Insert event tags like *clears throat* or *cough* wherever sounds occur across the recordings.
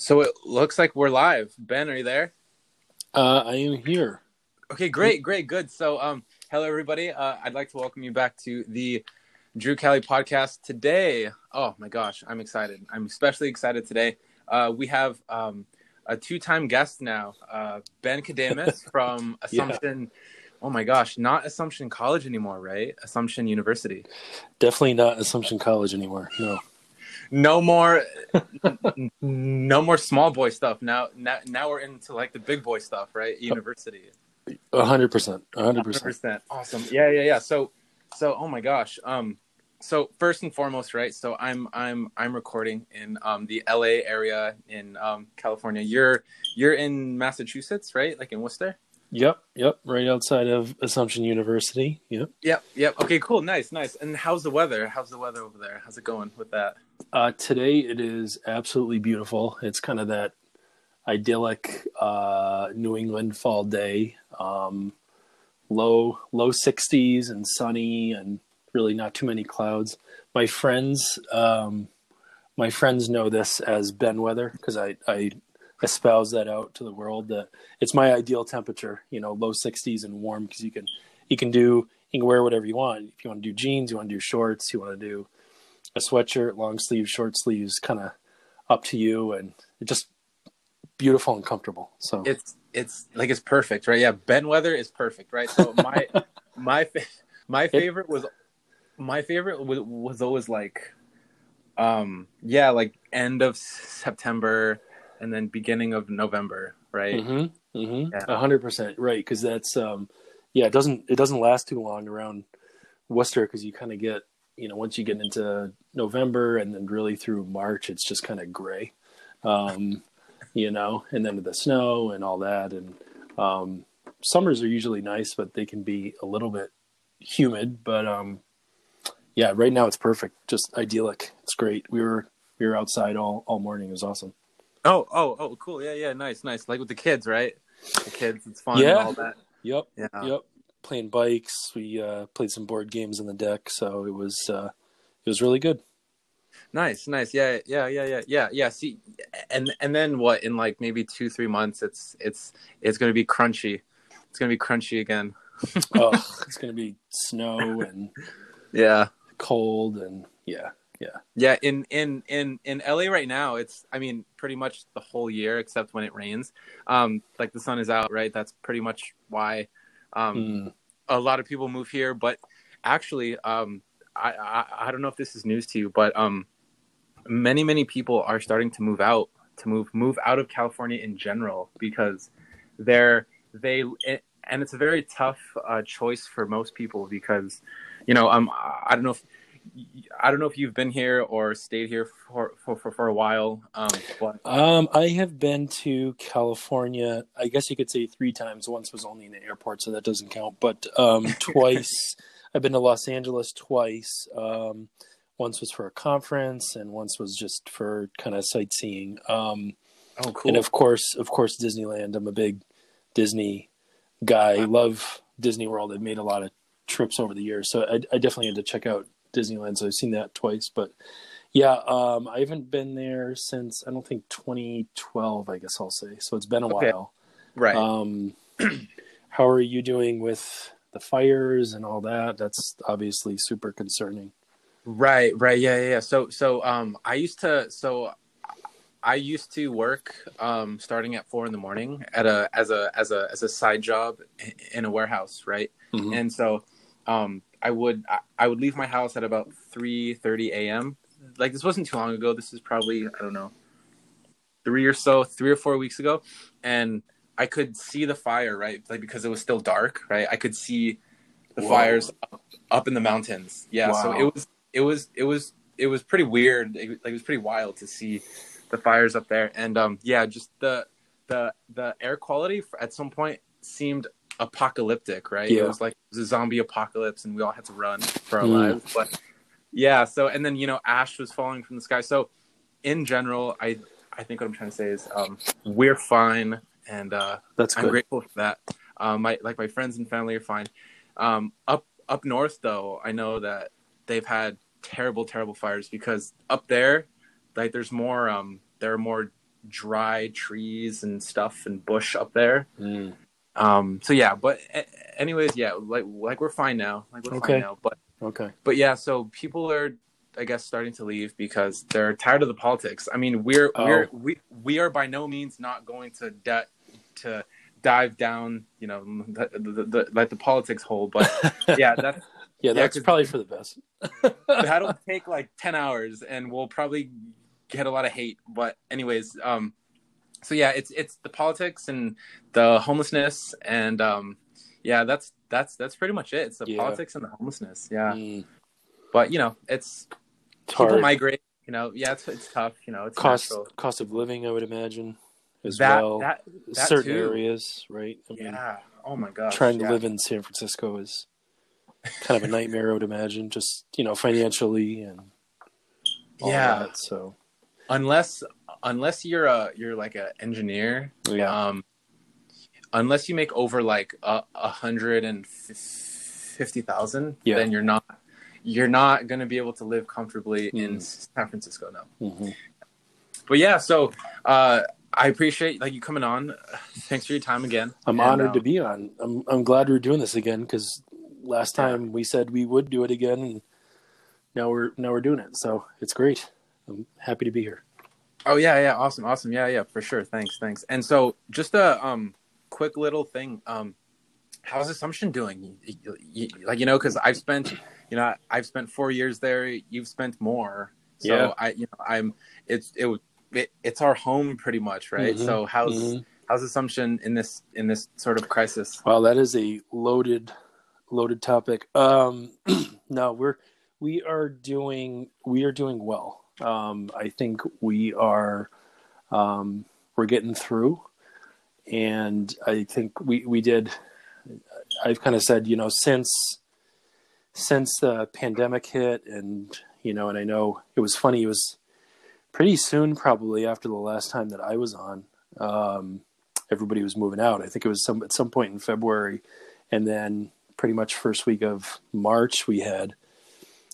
So it looks like we're live. Ben, are you there? Uh, I am here. Okay, great, great, good. So, um, hello everybody. Uh, I'd like to welcome you back to the Drew Kelly podcast today. Oh my gosh, I'm excited. I'm especially excited today. Uh, we have um, a two-time guest now, uh, Ben Kademis *laughs* from Assumption. Oh my gosh, not Assumption College anymore, right? Assumption University. Definitely not Assumption College anymore. No. No more, *laughs* no more small boy stuff. Now, now, now we're into like the big boy stuff, right? University. A hundred percent. Hundred percent. percent. Awesome. Yeah, yeah, yeah. So, so, oh my gosh. Um, so first and foremost, right? So I'm I'm I'm recording in um the LA area in um California. You're you're in Massachusetts, right? Like in Worcester. Yep. Yep. Right outside of Assumption University. Yep. Yep. Yep. Okay. Cool. Nice. Nice. And how's the weather? How's the weather over there? How's it going with that? Uh, today it is absolutely beautiful. It's kind of that idyllic uh, New England fall day. Um, low low 60s and sunny and really not too many clouds. My friends um, my friends know this as Ben weather because I, I espouse that out to the world that it's my ideal temperature, you know, low 60s and warm because you can you can do you can wear whatever you want. If you want to do jeans, you want to do shorts, you want to do a sweatshirt, long sleeves, short sleeves, kind of up to you, and just beautiful and comfortable. So It's it's like it's perfect, right? Yeah. Ben weather is perfect, right? So my *laughs* my fa- my favorite was my favorite was, was always like um yeah like end of september and then beginning of november right Mm-hmm. Mm-hmm. Yeah. A hundred percent right because that's um, yeah. It doesn't it doesn't last too long around Worcester because you kind of get you know once you get into November and then really through March it's just kind of gray, um, you know, and then the snow and all that and um, summers are usually nice but they can be a little bit humid but um, yeah right now it's perfect just idyllic it's great we were we were outside all all morning it was awesome. Oh oh oh cool yeah yeah nice nice like with the kids right the kids it's fun Yeah. and all that Yep. yeah Yep. Playing bikes. We uh, played some board games on the deck, so it was uh, it was really good. nice nice yeah yeah yeah yeah yeah yeah see and and then what in like maybe two three months it's it's it's gonna be crunchy it's gonna be crunchy again oh, *laughs* it's gonna be snow and yeah cold and yeah, yeah. Yeah, in in in in LA right now, it's I mean pretty much the whole year except when it rains. Um, like the sun is out, right? That's pretty much why um, Mm. a lot of people move here. But actually, um, I, I I don't know if this is news to you, but um, many many people are starting to move out to move move out of California in general because they're they and it's a very tough uh, choice for most people because you know um I don't know if I don't know if you've been here or stayed here for for, for, for a while um but Um, I have been to California. I guess you could say three times. Once was only in the airport, so that doesn't count. But um, *laughs* twice, I've been to Los Angeles twice. Um, once was for a conference, and once was just for kind of sightseeing. Um, oh cool and of course, of course, Disneyland. I'm a big Disney guy. Love Disney World. I've made a lot of trips over the years, so I, I definitely had to check out Disneyland. So I've seen that twice, but yeah, um, I haven't been there since I don't think 2012. I guess I'll say. So it's been a Okay. while. right Um, *clears throat* how are you doing with the fires and all that? That's obviously super concerning. Right, right, yeah, yeah, yeah. So, so, um, I used to, so, I used to work, um, starting at four in the morning at a as a as a as a side job in a warehouse, right? Mhm. And so, um, I would I, I would leave my house at about three thirty a.m. Like this wasn't too long ago. This is probably I don't know, three or so, three or four weeks ago, and I could see the fire, right? Like because it was still dark, right? I could see the Whoa. fires up, up in the mountains. Yeah, so it was it was it was it was pretty weird. It, like it was pretty wild to see the fires up there, and um, yeah, just the the the air quality at some point seemed apocalyptic, right? Yeah. It was like it was a zombie apocalypse, and we all had to run for our Mm. lives. But yeah, so and then you know ash was falling from the sky. So in general, I I think what I'm trying to say is um, we're fine, and uh, That's I'm grateful for that. Um, my like my friends and family are fine. Um, up up north though, I know that they've had terrible terrible fires because up there, like there's more um there are more dry trees and stuff and bush up there. Mm. Um, so yeah, but a- anyways, yeah, like like we're fine now. Like we're Okay. fine now. But Okay. but yeah, so people are I guess starting to leave because they're tired of the politics. I mean, we're Oh. we're we we are by no means not going to de- to dive down, you know, the, the, the, let the politics hole. But *laughs* yeah, that's Yeah, that's 'cause- probably for the best. *laughs* that'll *laughs* take like 10 hours and we'll probably get a lot of hate but anyways um so yeah it's it's the politics and the homelessness and um yeah that's that's that's pretty much it it's the Yeah. politics and the homelessness yeah Mm. but you know it's It's people hard. migrate you know yeah it's it's tough you know it's cost natural. cost of living, I would imagine, as that well. that that Certain too. areas, right? I mean, yeah oh my gosh trying to yeah. live in San Francisco is kind of a nightmare, I would imagine, just you know, financially and all yeah that, so unless unless you're a you're like an engineer yeah, um unless you make over like a a hundred and fifty thousand Yeah. then you're not you're not going to be able to live comfortably in Mm. san francisco no Mhm. but yeah so uh i appreciate like you coming on *laughs* thanks for your time again I'm And, honored um, to be on. I'm I'm glad we're doing this again because last Yeah. time we said we would do it again, and now we're now we're doing it. So it's great. I'm happy to be here. Oh yeah yeah awesome awesome yeah yeah for sure thanks thanks and so just a um quick little thing um how's assumption doing You- you- like you know because i've spent you know i've spent four years there you've spent more so Yeah. i you know i'm it's it, would- it it's our home pretty much right Mhm, so how's Mhm. how's assumption in this in this sort of crisis Wow, that is a loaded loaded topic. Um, *clears throat* no, we're we are doing we are doing well. Um, I think we are um, we're getting through, and I think we we did. I've kind of said, you know, since since the pandemic hit, and you know, and I know it was funny. It was pretty soon, probably after the last time that I was on. Um, everybody was moving out. I think it was some at some point in February, and then pretty much first week of March we had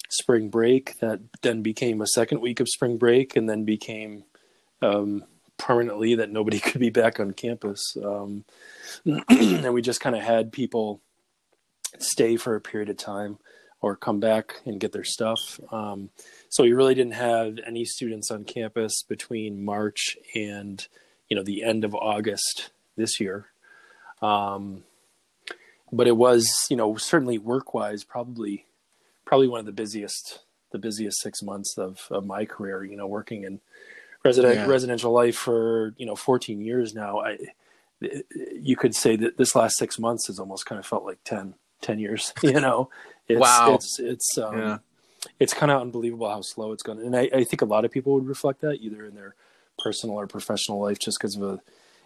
spring break. That then became a second week of spring break, and then became um, permanently that nobody *laughs* could be back on campus. Um, *clears throat* and we just kind of had people stay for a period of time or come back and get their stuff. Um, so we really didn't have any students on campus between March and you know the end of August this year. Um, but it was you know certainly work wise probably probably one of the busiest the busiest six months of, of my career. You know working in resident Yeah. residential life for you know 14 years now. I you could say that this last six months has almost kind of felt like 10, 10 years. *laughs* You know, it's, Wow. it's it's um, Yeah. it's kind of unbelievable how slow it's gone. And I, I think a lot of people would reflect that either in their personal or professional life, just because of a,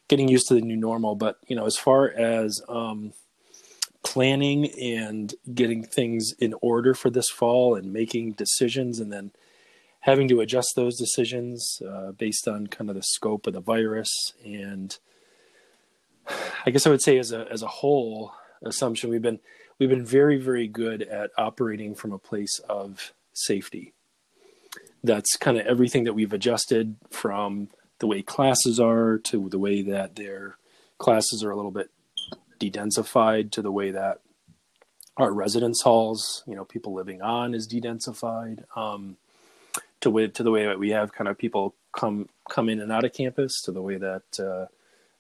getting used to the new normal. But you know, as far as um, planning and getting things in order for this fall and making decisions, and then having to adjust those decisions uh, based on kind of the scope of the virus and I guess I would say as a as a whole assumption we've been we've been very very good at operating from a place of safety. That's kind of everything that we've adjusted from the way classes are to the way that their classes are a little bit de-densified to the way that our residence halls, you know, people living on is de-densified. Um, to way to the way that we have kind of people come come in and out of campus to the way that uh,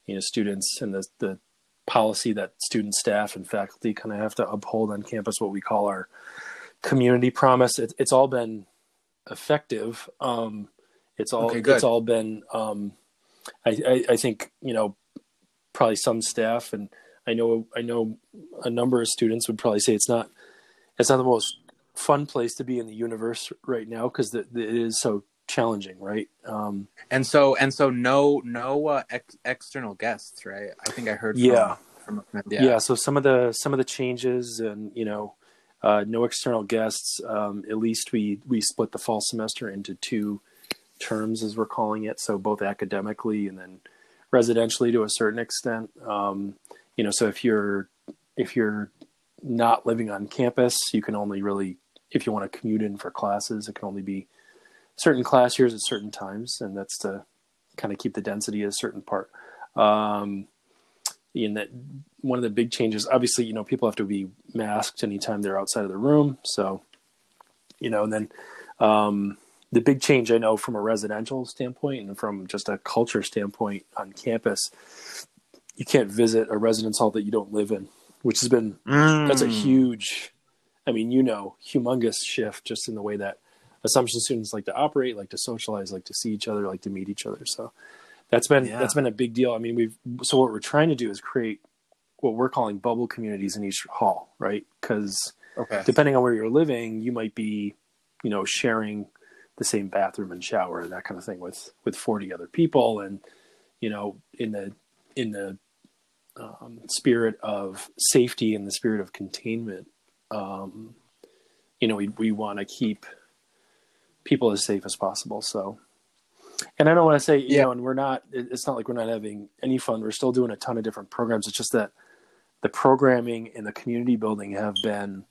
you know students and the the policy that student staff and faculty kind of have to uphold on campus what we call our community promise it, it's all been effective um it's all Okay, it's all been um I, I i think you know probably some staff and i know i know a number of students would probably say it's not it's not the most fun place to be in the universe right now because it is so challenging right um and so and so no no uh, ex- external guests right i think i heard from, Yeah. from a friend. yeah. so some of the some of the changes and you know uh, no external guests um, at least we we split the fall semester into two terms as we're calling it so both academically and then residentially to a certain extent um, you know so if you're if you're not living on campus you can only really if you want to commute in for classes it can only be certain class years at certain times and that's to kind of keep the density at a certain part. Um, in that one of the big changes, obviously, you know, people have to be masked anytime they're outside of the room. So, you know, and then um, the big change I know from a residential standpoint and from just a culture standpoint on campus, you can't visit a residence hall that you don't live in, which has been mm. that's a huge, I mean, you know, humongous shift just in the way that assumption students like to operate, like to socialize, like to see each other, like to meet each other. So that's been yeah. that's been a big deal. I mean, we've so what we're trying to do is create what we're calling bubble communities in each hall, right? Because okay. depending on where you're living, you might be, you know, sharing the same bathroom and shower, and that kind of thing, with with 40 other people, and you know, in the in the um, spirit of safety and the spirit of containment, um, you know, we we want to keep people as safe as possible. So, and I don't want to say, you yeah. know, and we're not. It's not like we're not having any fun. We're still doing a ton of different programs. It's just that the programming and the community building have been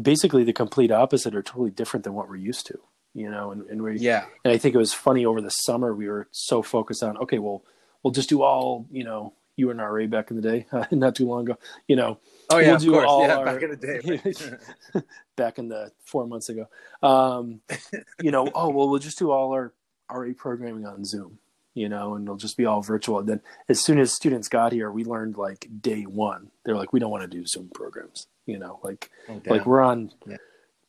basically the complete opposite or totally different than what we're used to you know and, and we yeah and i think it was funny over the summer we were so focused on okay well we'll just do all you know you were an ra back in the day *laughs* not too long ago you know oh yeah we'll do of course. yeah our, back in the day *laughs* *laughs* back in the four months ago um you know oh well we'll just do all our ra programming on zoom you know, and it'll just be all virtual. And then as soon as students got here, we learned like day one, they're like, we don't want to do Zoom programs, you know, like, oh, like we're on, yeah.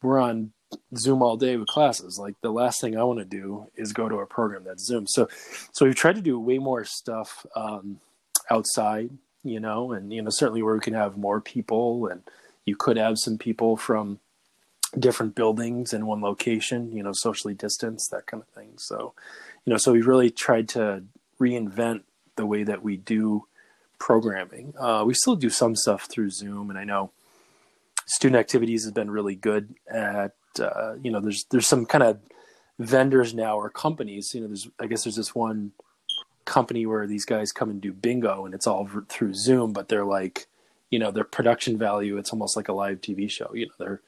we're on Zoom all day with classes. Like the last thing I want to do is go to a program that's Zoom. So, so we've tried to do way more stuff um, outside, you know, and you know certainly where we can have more people, and you could have some people from different buildings in one location, you know, socially distanced, that kind of thing. So, you know, so we really tried to reinvent the way that we do programming. Uh, we still do some stuff through Zoom, and I know student activities has been really good at. Uh, you know, there's there's some kind of vendors now or companies. You know, there's I guess there's this one company where these guys come and do bingo, and it's all through Zoom, but they're like, you know, their production value. It's almost like a live TV show. You know, they're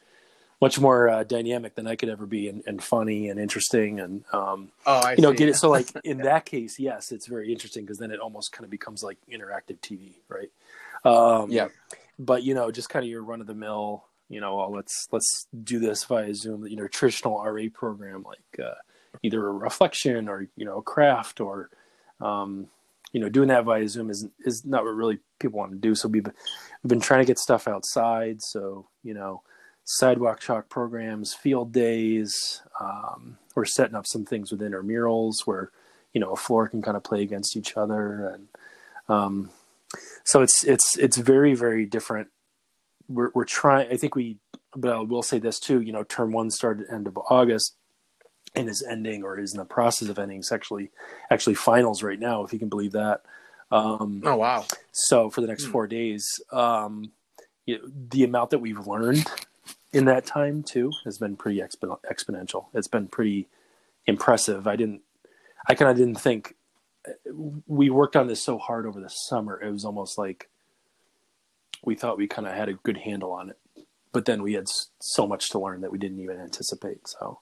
much more uh, dynamic than I could ever be, and, and funny and interesting, and um, oh, I you know, see. get it. So like *laughs* in that case, yes, it's very interesting because then it almost kind of becomes like interactive TV, right? Um, yeah. But you know, just kind of your run of the mill, you know, well, let's let's do this via Zoom. You know, traditional RA program like uh, either a reflection or you know, craft or um, you know, doing that via Zoom is is not what really people want to do. So we've we've been trying to get stuff outside. So you know sidewalk chalk programs, field days. Um, we're setting up some things with intramurals where you know a floor can kind of play against each other, and um, so it's it's it's very very different. We're we're trying. I think we, but I will say this too. You know, term one started end of August and is ending or is in the process of ending. It's actually actually finals right now, if you can believe that. Um, oh wow! So for the next hmm. four days, um, you know, the amount that we've learned in that time too has been pretty expo- exponential. It's been pretty impressive. I didn't, I kind of didn't think we worked on this so hard over the summer. It was almost like we thought we kind of had a good handle on it, but then we had so much to learn that we didn't even anticipate. So,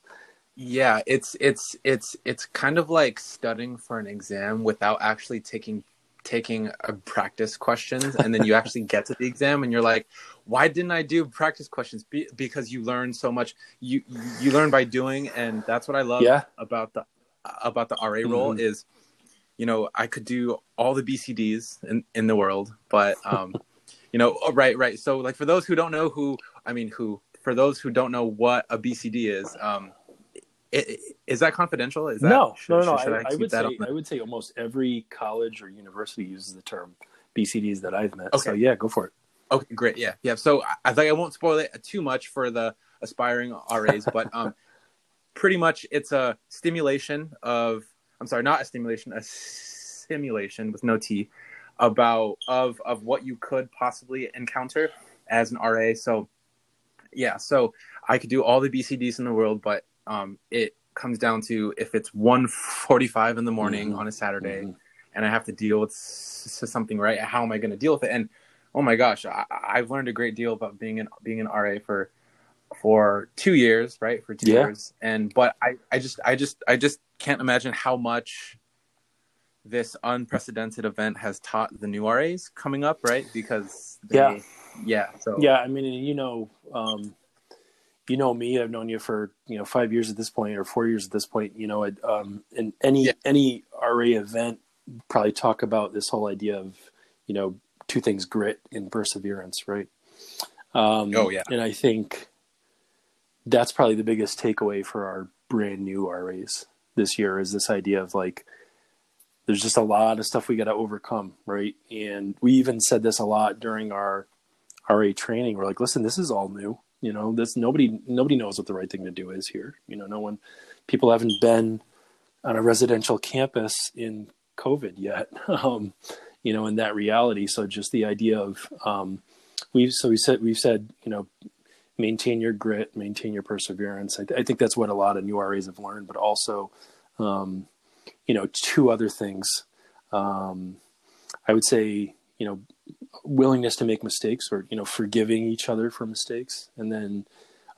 yeah, it's it's it's it's kind of like studying for an exam without actually taking taking a practice questions and then you *laughs* actually get to the exam and you're like why didn't i do practice questions Be- because you learn so much you you learn by doing and that's what i love yeah. about the about the ra role mm-hmm. is you know i could do all the bcds in in the world but um *laughs* you know oh, right right so like for those who don't know who i mean who for those who don't know what a bcd is um is that confidential? Is that, no, should, no, no, no. I, I, I, would say I would say almost every college or university uses the term BCDs that I've met. Okay. So yeah, go for it. Okay, great. Yeah, yeah. So I think I won't spoil it too much for the aspiring RAs, but um, *laughs* pretty much it's a stimulation of. I'm sorry, not a stimulation, a simulation with no T about of of what you could possibly encounter as an RA. So yeah, so I could do all the BCDs in the world, but um, it comes down to if it's 1.45 in the morning mm-hmm. on a Saturday mm-hmm. and I have to deal with something, right? How am I going to deal with it? And oh my gosh, I, have learned a great deal about being an being an RA for for two years, right? For two yeah. years, and but I I just I just I just can't imagine how much this unprecedented event has taught the new RAs coming up, right? Because they, Yeah. yeah. So Yeah, I mean, you know, um, you know me. I've known you for you know five years at this point, or four years at this point. You know, um, in any Yeah. any RA event, probably talk about this whole idea of you know two things: grit and perseverance, right? Um, Oh, yeah. and I think that's probably the biggest takeaway for our brand new RAs this year is this idea of like there's just a lot of stuff we got to overcome, right? And we even said this a lot during our RA training. We're like, listen, this is all new. You know, this nobody nobody knows what the right thing to do is here. You know, no one people haven't been on a residential campus in COVID yet. *laughs* Um, you know, in that reality. So just the idea of um, we've so we said we've said you know maintain your grit, maintain your perseverance. I, th- I think that's what a lot of new RAs have learned, but also um, you know two other things. Um, I would say you know willingness to make mistakes or you know forgiving each other for mistakes and then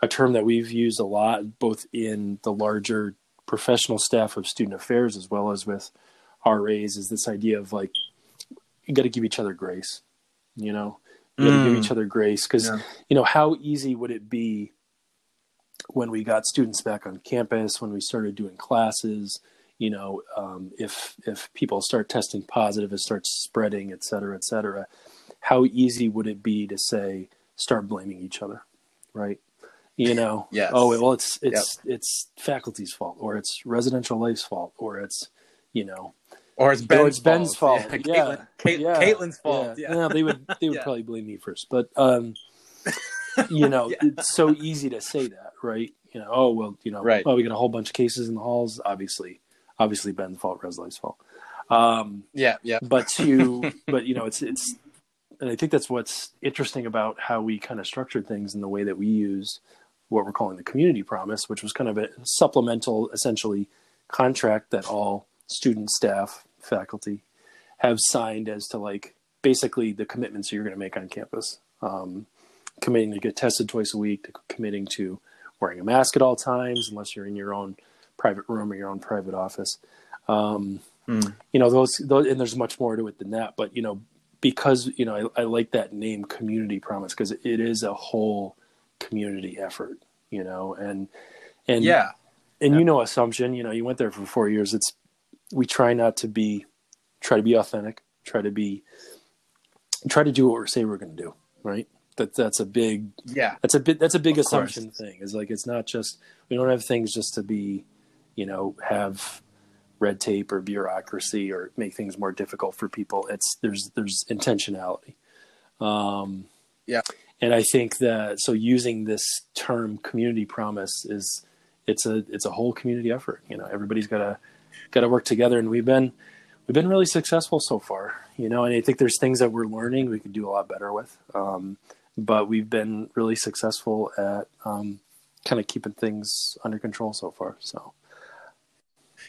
a term that we've used a lot both in the larger professional staff of student affairs as well as with RAs is this idea of like you got to give each other grace you know you got to give Mm. each other grace because Yeah. you know how easy would it be when we got students back on campus when we started doing classes you know um, if if people start testing positive it starts spreading et cetera et cetera how easy would it be to say start blaming each other right you know *laughs* Yes. oh well it's it's it's faculty's fault or it's residential life's fault or it's you know or it's Ben's, it's Ben's fault. Yeah. Yeah. Caitlin, Cait- yeah, Caitlin's fault. Yeah. Yeah. they would *laughs* they would probably blame me first, but um, *laughs* you know, it's so easy to say that, right? You know, oh well, you know, Right. oh we got a whole bunch of cases in the halls. Obviously, obviously Ben's fault, Reslife's fault. Um, Yeah. Yeah. *laughs* but to *laughs* but you know, it's it's, and I think that's what's interesting about how we kind of structured things in the way that we use what we're calling the community promise, which was kind of a supplemental, essentially, contract that all student, staff, faculty have signed as to like basically the commitments you're going to make on campus. Um, committing to get tested twice a week, to committing to wearing a mask at all times, unless you're in your own private room or your own private office. Um, Mm. You know, those, those, and there's much more to it than that. But you know, because you know, I, I like that name, community promise, because it is a whole community effort. You know, and and Yeah. and you know assumption you know you went there for four years it's we try not to be try to be authentic try to be try to do what we say we're going to do right that that's a big Yeah. that's a bit that's a big Of assumption course. thing is like it's not just we don't have things just to be you know have red tape or bureaucracy or make things more difficult for people it's there's there's intentionality um Yeah. and i think that so using this term community promise is it's a it's a whole community effort you know everybody's got to got to work together and we've been we've been really successful so far you know and i think there's things that we're learning we could do a lot better with um, but we've been really successful at um, kind of keeping things under control so far so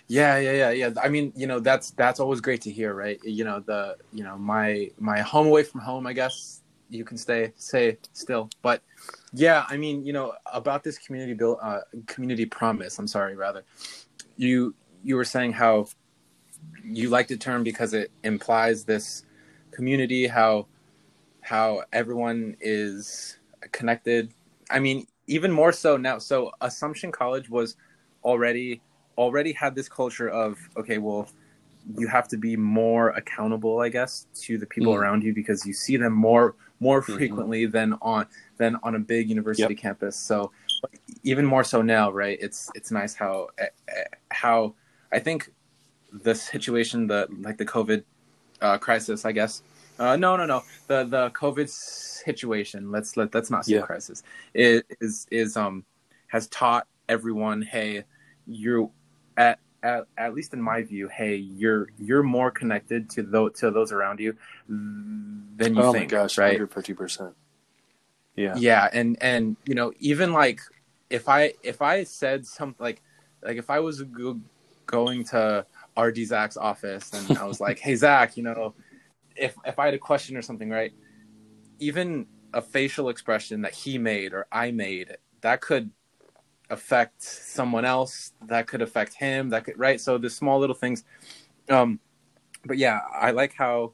Yeah, yeah, yeah, yeah. I mean, you know, that's that's always great to hear, right? You know, the you know my my home away from home, I guess you can stay say still, but yeah, I mean, you know, about this community build, uh, community promise. I'm sorry, rather, you you were saying how you like the term because it implies this community, how how everyone is connected. I mean, even more so now. So Assumption College was already already had this culture of okay, well, you have to be more accountable, I guess, to the people Mm. around you because you see them more more Mhm. frequently than on than on a big university campus. So even more so now, right? It's it's nice how eh, eh, how I think the situation, the like the COVID uh, crisis, I guess. Uh, no, no, no. The the COVID situation. Let's let let's not say Yeah. crisis. It is is um has taught everyone, hey, you're at at, at least in my view, hey, you're you're more connected to those to those around you than you oh think, my gosh right? 150% yeah. Yeah and and you know even like if i if i said something like like if i was go- going to rd zach's office and i was like *laughs* hey zach you know if if i had a question or something right? Even a facial expression that he made or i made that could affect someone else that could affect him that could right so the small little things um but yeah, I like how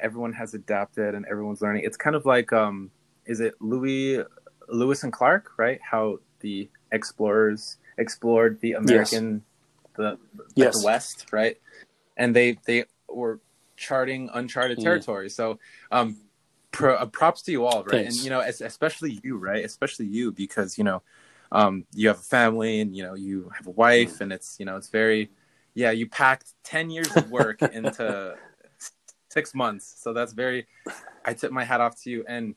everyone has adapted and everyone's learning. It's kind of like, um, is it Louis, Lewis and Clark, right? How the explorers explored the American, yes. the, yes. the West, right? And they they were charting uncharted mm. territory. So, um, pro, uh, props to you all, right? Thanks. And you know, especially you, right? Especially you, because you know, um, you have a family and you know you have a wife, and it's you know it's very, yeah, you packed ten years of work *laughs* into six months, so that's very. I tip my hat off to you, and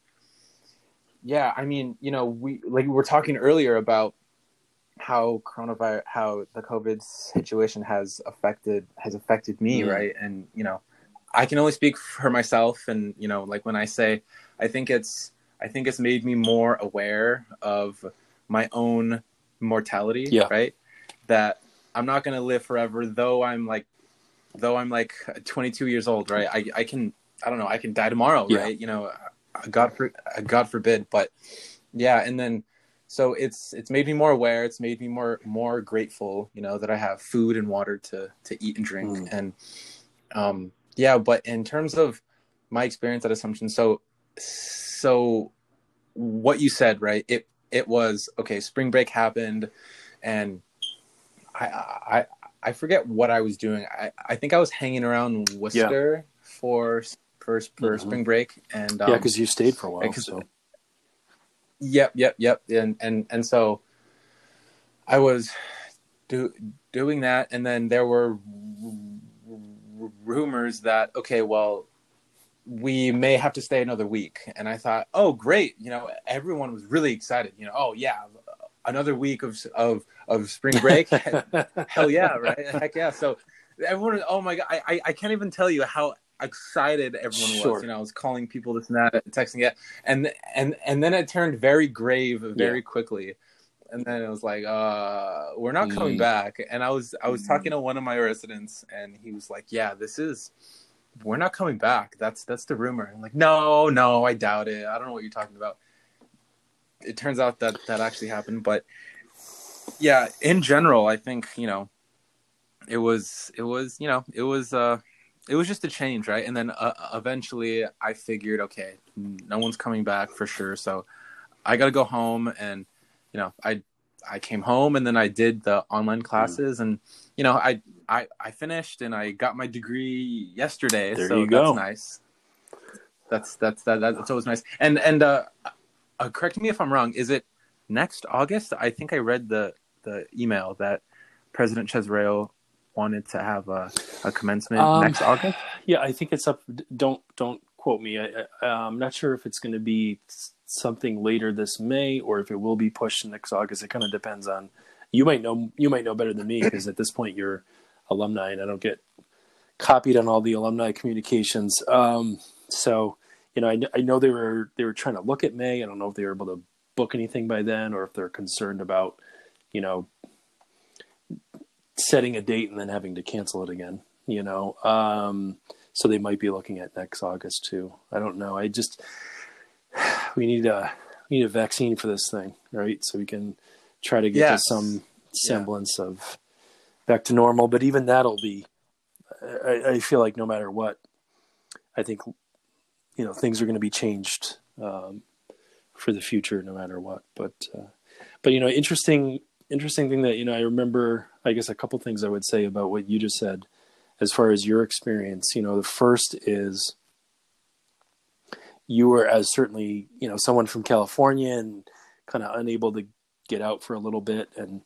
yeah, I mean, you know, we like we were talking earlier about how coronavirus, how the COVID situation has affected has affected me, mm. right? And you know, I can only speak for myself, and you know, like when I say, I think it's, I think it's made me more aware of my own mortality, yeah. right? That I'm not gonna live forever, though I'm like, though I'm like 22 years old, right? I I can, I don't know, I can die tomorrow, yeah. right? You know, God for, God forbid, but yeah, and then so it's it's made me more aware it's made me more more grateful you know that i have food and water to to eat and drink mm. and um yeah, but in terms of my experience at Assumption, so so what you said, right? It it was okay. Spring break happened, and I I I forget what I was doing. I I think I was hanging around Worcester yeah. for for for mm-hmm. spring break, and um, yeah, because you stayed for a while. So. Yep, yep, yep, and and and so I was do, doing that, and then there were rumors that okay, well, we may have to stay another week. And I thought, oh, great. You know, everyone was really excited. You know, oh yeah, another week of of of spring break. *laughs* Hell yeah, right? Heck yeah. So everyone, oh my god, I I can't even tell you how excited everyone sure. was. You know, I was calling people this and that, texting it, and and and then it turned very grave very yeah. quickly and then it was like uh we're not coming mm. back and i was i was mm. talking to one of my residents and he was like yeah this is we're not coming back. That's that's the rumor. I'm like no no i doubt it. I don't know what you're talking about. It turns out that that actually happened but yeah in general i think you know it was it was you know it was uh it was just a change right? And then uh, eventually i figured okay no one's coming back for sure. So i got to go home and you know, I I came home and then I did the online classes, mm. and you know, I I I finished and I got my degree yesterday. There so you go. That's nice. That's that's that, that's always nice. And and uh, uh, correct me if I'm wrong. Is it next August? I think I read the the email that President Cesareo wanted to have a, a commencement um, next August. Yeah, I think it's up. Don't don't quote me. I, I, I'm not sure if it's going to be something later this May or if it will be pushed next August. It kind of depends on you might know you might know better than me because at this point you're alumni and I don't get copied on all the alumni communications. Um, so you know I, I know they were they were trying to look at May. I don't know if they were able to book anything by then or if they're concerned about you know setting a date and then having to cancel it again. You know, um, so they might be looking at next August too. I don't know. I just we need a we need a vaccine for this thing, right? So we can try to get yes. to some semblance yeah. of back to normal. But even that'll be. I, I, feel like no matter what, I think you know things are going to be changed um, for the future, no matter what. But uh, but you know, interesting interesting thing that you know I remember. I guess a couple things I would say about what you just said, as far as your experience. You know, the first is you were as certainly you know someone from California and kind of unable to get out for a little bit and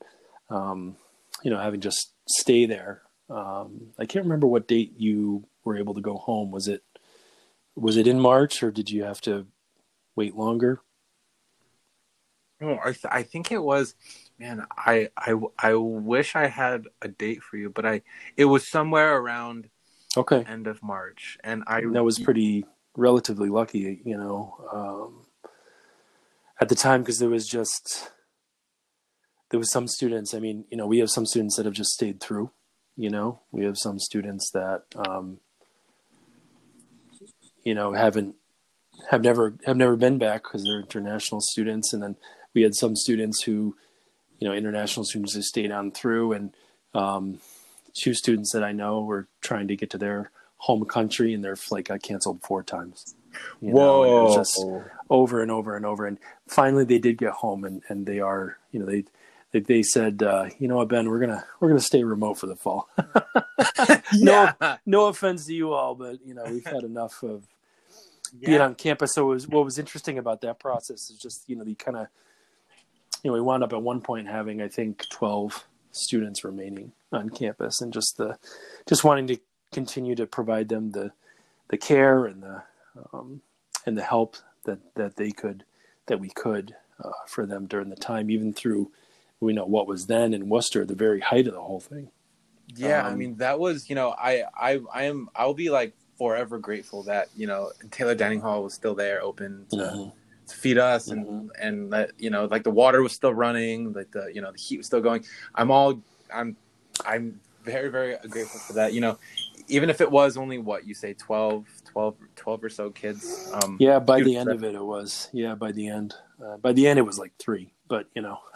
um, you know having just stay there. Um, I can't remember what date you were able to go home. Was it was it in March or did you have to wait longer? Oh, I, th- I think it was. Man, I, I I wish I had a date for you, but I it was somewhere around okay end of March, and I that was pretty relatively lucky, you know, um, at the time because there was just there was some students. I mean, you know, we have some students that have just stayed through. You know, we have some students that um, you know haven't have never have never been back because they're international students, and then we had some students who, you know, international students who stayed on through, and um, two students that I know were trying to get to their home country, and their flight got canceled four times. You know, and it was just over and over and over, and finally they did get home, and and they are, you know, they they, they said, uh, you know what, Ben, we're gonna we're gonna stay remote for the fall. *laughs* no, yeah. no offense to you all, but you know we've had enough of being on campus. So it was, what was interesting about that process is just you know the kind of you know we wound up at one point having I think twelve students remaining on campus, and just the just wanting to continue to provide them the the care and the um, and the help that that they could that we could uh, for them during the time, even through we know what was then in Worcester, the very height of the whole thing. Yeah, I Um, mean that was you know I I I am I'll be like forever grateful that you know Taylor Dining Hall was still there open to, Mhm. to feed us and Mhm. and that you know like the water was still running like the you know the heat was still going. I'm all I'm I'm very very grateful for that. You know even if it was only what you say 12 12, 12 or so kids. Um, Yeah, by the end that- of it, it was. Yeah, by the end, uh, by the end, it was like three. But you know, *laughs*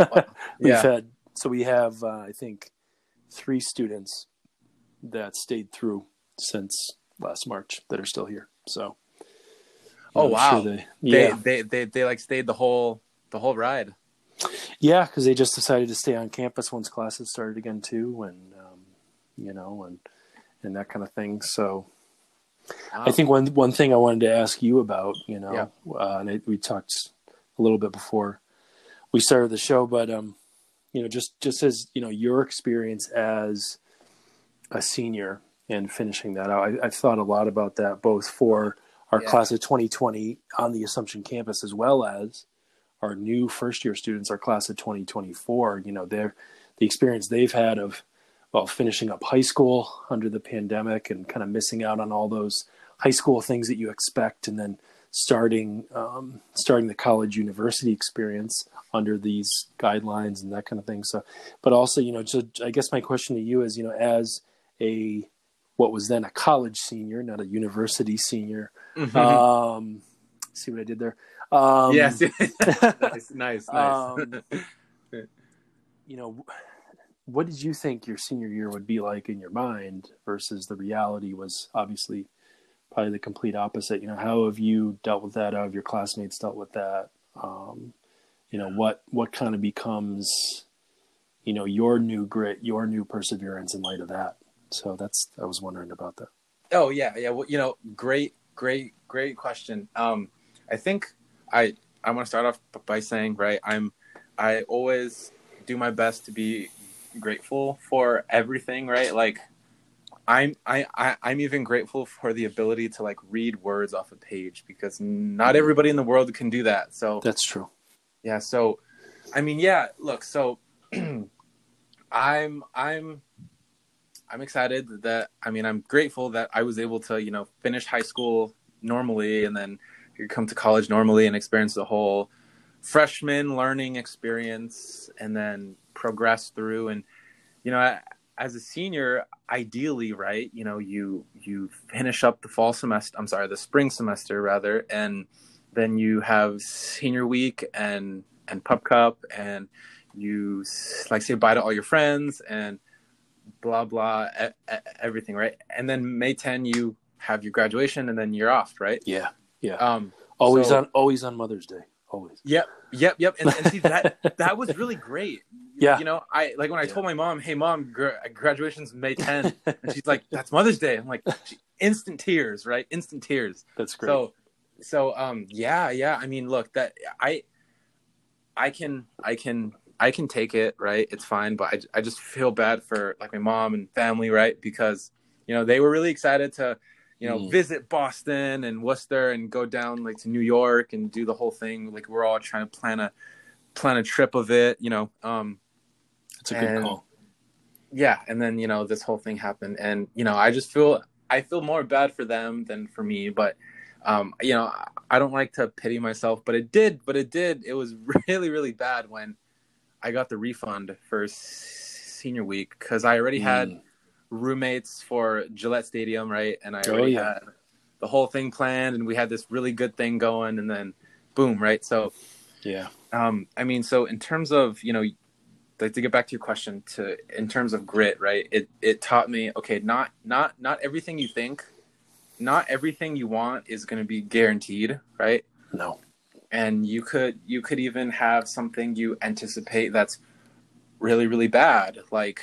we've yeah. had so we have uh, I think three students that stayed through since last March that are still here. So, Oh, I'm wow. they, They, yeah, they they they like stayed the whole the whole ride. yeah, because they just decided to stay on campus once classes started again too, and um, you know, and and that kind of thing. So, I think one one thing I wanted to ask you about, you know, Yeah. uh, and I, we talked a little bit before we started the show, but um, you know, just just as you know, your experience as a senior and finishing that out, I, I've thought a lot about that, both for our Yeah. class of 2020 on the Assumption campus, as well as our new first year students, our class of 2024. You know, they're the experience they've had of well finishing up high school under the pandemic and kind of missing out on all those high school things that you expect and then starting um, starting the college university experience under these guidelines and that kind of thing so but also you know just i guess my question to you is you know as a what was then a college senior not a university senior Mhm. um see what i did there um yes, *laughs* nice, nice, nice. um, *laughs* you know, what did you think your senior year would be like in your mind versus the reality was obviously probably the complete opposite. You know, how have you dealt with that? How have your classmates dealt with that? Um, you know, what what kind of becomes, you know, your new grit, your new perseverance in light of that? So that's I was wondering about that. Oh yeah, yeah. Well, you know, great, great, great question. Um, I think I I want to start off by saying, right, I'm I always do my best to be grateful for everything, right? Like I'm I, I I'm even grateful for the ability to like read words off a page because not everybody in the world can do that. So That's true. yeah, so I mean, yeah, look, so *clears throat* I'm I'm I'm excited that I mean, I'm grateful that I was able to, you know, finish high school normally and then come to college normally and experience the whole freshman learning experience and then progress through and you know, as a senior, ideally, right, you know, you you finish up the fall semester, I'm sorry, the spring semester rather, and then you have senior week and and pup cup and you like say bye to all your friends and blah blah everything right and then may 10 you have your graduation and then you're off right Yeah. Yeah. um Always So- on always on Mother's Day. Always. yep yep yep and, and see that *laughs* that was really great Yeah. you know i like when i Yeah. told my mom hey mom gra- graduation's may *laughs* 10 and she's like that's mother's day i'm like she, instant tears right instant tears That's great. So, so um, yeah, yeah. I mean, look, that I, I can, I can, I can take it, right? It's fine, but I, I just feel bad for like my mom and family, right? Because you know they were really excited to, you know, Mm. visit Boston and Worcester and go down like to New York and do the whole thing. Like we're all trying to plan a, plan a trip of it, you know. Um, It's a good call. yeah and then you know this whole thing happened and you know i just feel i feel more bad for them than for me but um you know I- don't like to pity myself but it did but it did it was *laughs* really really bad when i got the refund for senior week because i already had Mm. roommates for gillette stadium right and i Oh, already yeah. had the whole thing planned and we had this really good thing going and then boom right so Yeah. um, I mean, so in terms of you know, like to get back to your question to in terms of grit, right? It it taught me okay, not not not everything you think, not everything you want is going to be guaranteed, right? No. And you could you could even have something you anticipate that's really really bad, like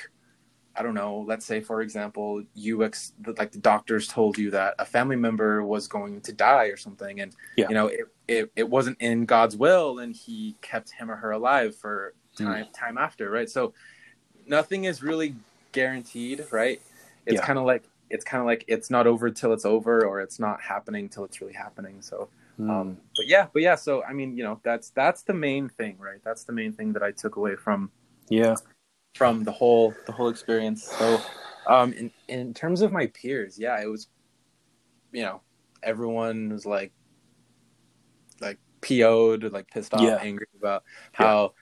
I don't know, let's say for example, you ex- like the doctors told you that a family member was going to die or something and Yeah. you know, it, it it wasn't in God's will and he kept him or her alive for Hmm. time time after, right? So nothing is really guaranteed, right? It's Yeah. kind of like it's kind of like it's not over till it's over or it's not happening till it's really happening. So Mm. um but yeah, but yeah, so I mean, you know, that's that's the main thing, right? That's the main thing that I took away from yeah. from the whole the whole experience. So, um, in in terms of my peers, yeah, it was, you know, everyone was like, like PO'd, like pissed off, Yeah. angry about how,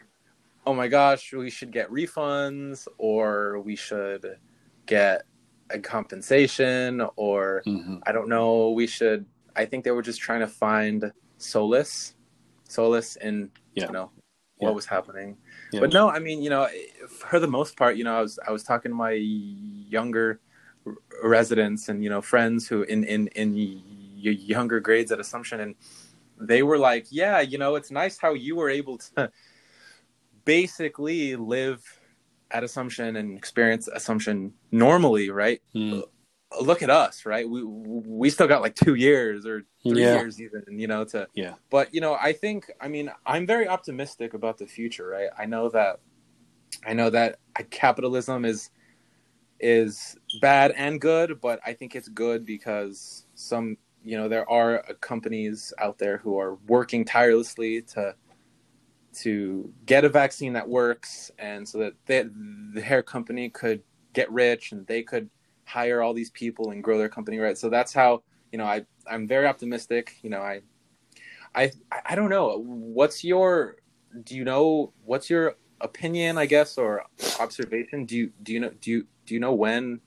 oh my gosh, we should get refunds or we should get a compensation or hmm I don't know, we should. I think they were just trying to find solace, solace in Yeah. you know what Yeah. was happening. Yeah. But no, I mean, you know, for the most part, you know, I was I was talking to my younger r- residents and you know friends who in in in younger grades at Assumption, and they were like, yeah, you know, it's nice how you were able to basically live at Assumption and experience Assumption normally, right? Mm. look at us, right? We we still got like two years or three Yeah. years even, you know, to Yeah. But you know, I think I mean I'm very optimistic about the future, right? I know that I know that capitalism is is bad and good, but I think it's good because some you know there are companies out there who are working tirelessly to to get a vaccine that works and so that they, hair company could get rich and they could hire all these people and grow their company right? So that's how you know i i'm very optimistic you know i i i don't know. What's your do you know what's your opinion i guess or observation? Do you do you know do you do you know when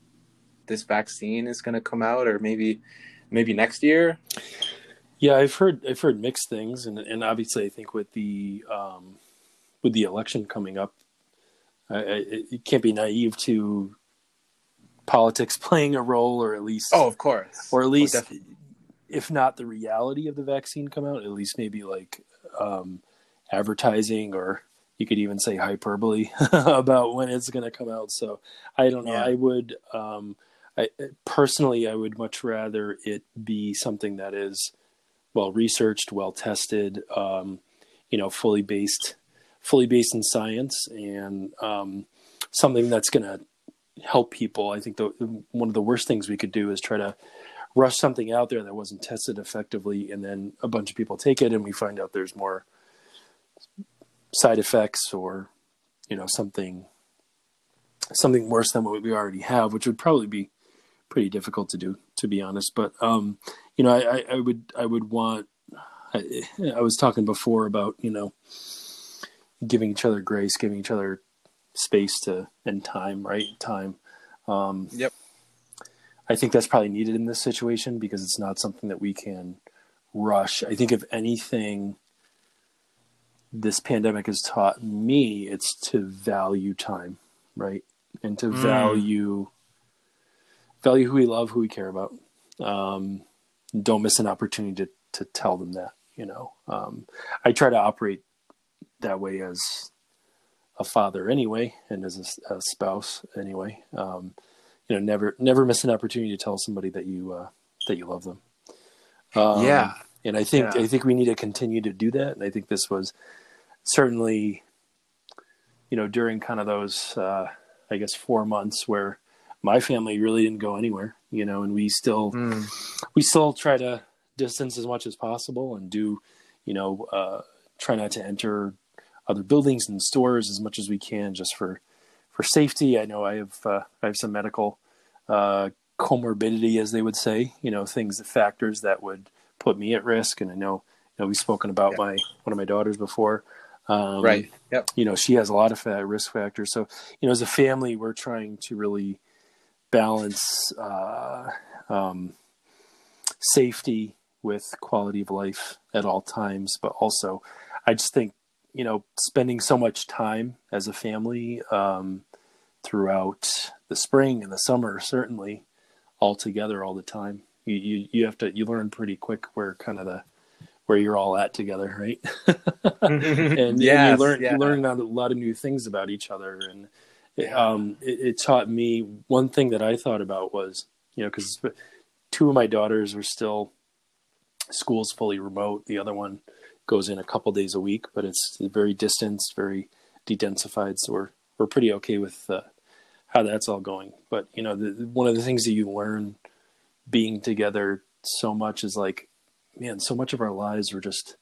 this vaccine is going to come out or maybe maybe next year Yeah, I've heard I've heard mixed things, and and obviously I think with the um, with the election coming up, I, I, it can't be naive to politics *laughs* playing a role, or at least oh of course or at least definitely. if not the reality of the vaccine come out, at least maybe like um, advertising or you could even say hyperbole *laughs* about when it's going to come out. So I don't know. Yeah. I would um, I, personally, I would much rather it be something that is well researched, well tested, um, you know, fully based, fully based in science, and um, something that's going to help people. I think the one of the worst things we could do is try to rush something out there that wasn't tested effectively, and then a bunch of people take it, and we find out there's more side effects or you know something something worse than what we already have, which would probably be pretty difficult to do, to be honest. But um, you know, I, I, would I would want. I, I was talking before about you know giving each other grace, giving each other space to and time, right? Time. Um, Yep. I think that's probably needed in this situation because it's not something that we can rush. I think if anything, this pandemic has taught me it's to value time, right? And to Mm. Value who we love, who we care about. Um, don't miss an opportunity to to tell them that. You know, um, I try to operate that way as a father anyway, and as a spouse anyway. Um, you know, never never miss an opportunity to tell somebody that you uh, that you love them. Um, yeah and I think Yeah. I think we need to continue to do that. And I think this was certainly, you know, during kind of those, uh, I guess, four months where my family really didn't go anywhere. You know, and we still Mm. we still try to distance as much as possible and do, you know, uh, try not to enter other buildings and stores as much as we can just for for safety. I know I have uh, I have some medical uh, comorbidity, as they would say, you know, things factors that would put me at risk. And I know, you know, we've spoken about Yeah. my one of my daughters before. Um, right yep you know she has a lot of risk factors so you know as a family we're trying to really balance uh, um, safety with quality of life at all times but also i just think you know, spending so much time as a family um, throughout the spring and the summer, certainly all together all the time. You, you you have to you learn pretty quick where kind of the where you're all at together, right? *laughs* *laughs* and, yes, and, you learn yeah. you learn a lot of new things about each other, and um, it, it, taught me one thing that I thought about was you know because two of my daughters were still school's fully remote, the other one goes in a couple days a week, but it's very distanced, very dedensified, so we're we're pretty okay with uh, how that's all going. But you know, the, one of the things that you learn being together so much is like, man, so much of our lives were just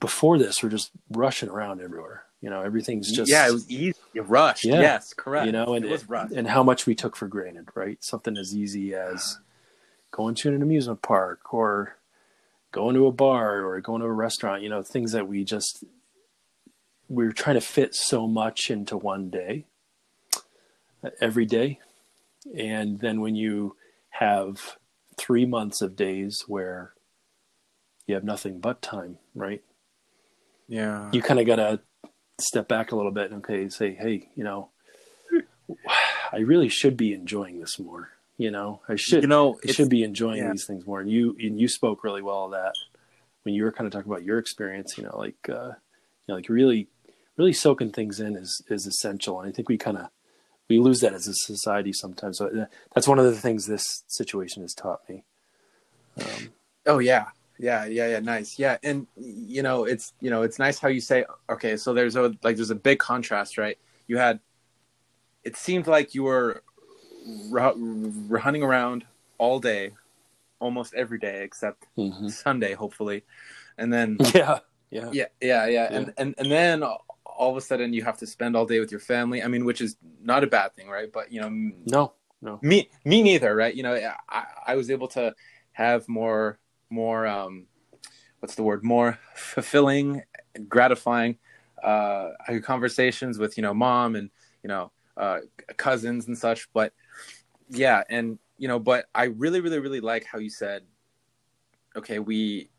before this we're just rushing around everywhere. You know, everything's just yeah, it was easy, rushed. Yeah. Yes, correct. You know, and it was rushed. and how much we took for granted, right? Something as easy as going to an amusement park or going to a bar or going to a restaurant. You know, things that we just we we're trying to fit so much into one day every day. And then when you have three months of days where you have nothing but time, right? Yeah. You kind of got to step back a little bit and okay, say, hey, you know, I really should be enjoying this more. You know, I should, you know, I should be enjoying yeah. these things more. And you, and you spoke really well of that when you were kind of talking about your experience. You know, like, uh, you know, like really, really soaking things in is is essential. And I think we kind of we lose that as a society sometimes. So uh, that's one of the things this situation has taught me. Um, oh yeah, yeah, yeah, yeah, nice, yeah, and you know, it's you know, it's nice how you say, okay, so there's a like there's a big contrast, right? You had, it seemed like you were running around all day, almost every day except mm-hmm. Sunday, hopefully, and then *laughs* yeah, yeah, yeah, yeah, yeah, and and and then all of a sudden you have to spend all day with your family. I mean, which is not a bad thing, right? But you know, no, no, me, me neither, right? You know, I, I was able to have more, more, um, what's the word? More fulfilling, gratifying, uh, conversations with you know mom and you know uh, cousins and such. But yeah, and you know, but I really, really, really like how you said, okay, we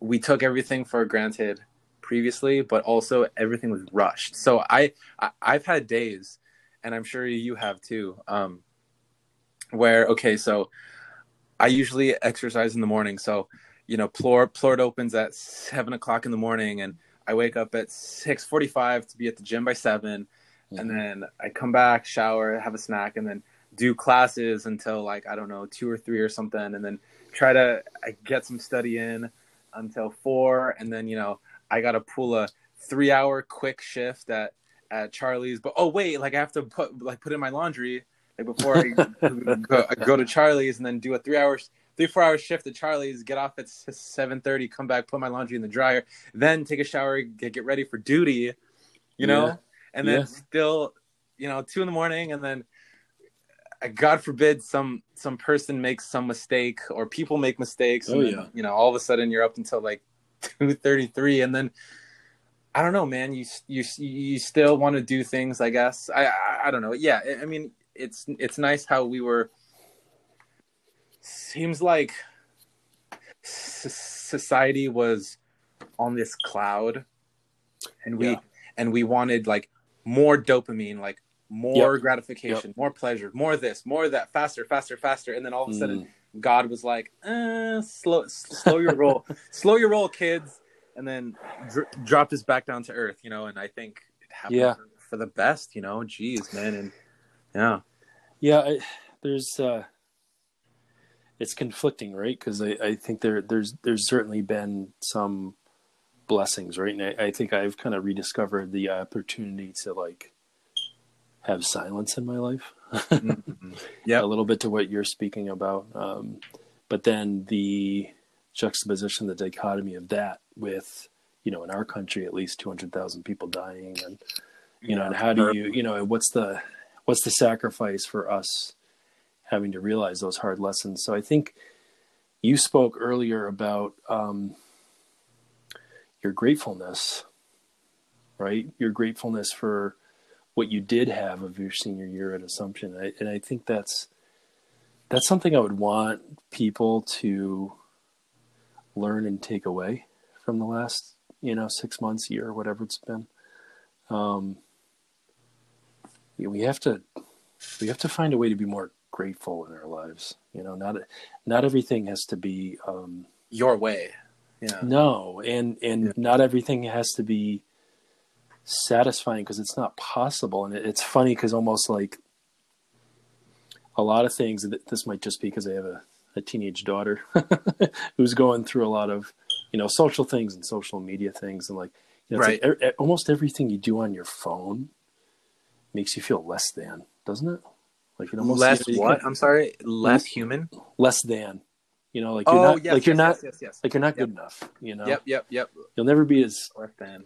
we took everything for granted previously, but also everything was rushed. So I, I have had days, and I'm sure you have too, um, where okay, so I usually exercise in the morning. So you know, Plourde Plourde opens at seven o'clock in the morning, and I wake up at six forty-five to be at the gym by 7 mm-hmm. and then I come back, shower, have a snack, and then do classes until like I don't know two or three or something, and then try to get some study in until four, and then you know I got to pull a three hour quick shift at at Charlie's. But oh wait, like I have to put like put in my laundry like before I *laughs* go, I go to Charlie's and then do a three hours three four hour shift at Charlie's, get off at seven thirty, come back, put my laundry in the dryer, then take a shower, get get ready for duty, you know, yeah. and then yeah. still, you know, two in the morning, and then. Uh, God forbid some some person makes some mistake or people make mistakes. Oh, and then, yeah. You know, all of a sudden you're up until like 233 and then I don't know, man. You you you still want to do things, I guess. I, I, I don't know. Yeah, I mean, it's it's nice how we were. Seems like society was on this cloud, and we yeah. and we wanted like more dopamine, like more yep. gratification, yep. more pleasure, more this, more that, faster, faster, faster, and then all of a sudden. Mm God was like, eh, slow, slow your roll, *laughs* slow your roll, kids, and then dr- dropped us back down to earth, you know. And I think it happened yeah. for, for, the best, you know. Jeez, man, and yeah, yeah. I, there's, uh, it's conflicting, right? Because I, I think there, there's, there's certainly been some blessings, right? And I, I think I've kind of rediscovered the opportunity to like have silence in my life. mm-hmm. *laughs* Yeah, a little bit to what you're speaking about, um, but then the juxtaposition, the dichotomy of that with, you know, in our country at least two hundred thousand people dying, and you yeah, know, and how do you, you know, what's the what's the sacrifice for us having to realize those hard lessons? So I think you spoke earlier about um, your gratefulness, right? Your gratefulness for what you did have of your senior year at Assumption. I, and I think that's that's something I would want people to learn and take away from the last you know, six months, year, whatever it's been. Um, we have to we have to find a way to be more grateful in our lives. You know, not not everything has to be um, your way. Yeah. No, and and yeah. not everything has to be satisfying because it's not possible. And it, it's funny because almost like a lot of things. This might just be because I have a, a teenage daughter *laughs* who's going through a lot of you know social things and social media things, and like you know, right. like, almost everything you do on your phone makes you feel less than, doesn't it? Like it almost less what? Can, I'm sorry, less human, less than. You know, like you're oh, not yes, like you're yes, not yes, like you're not yep. good enough. You know. Yep, yep, yep. You'll never be as less than.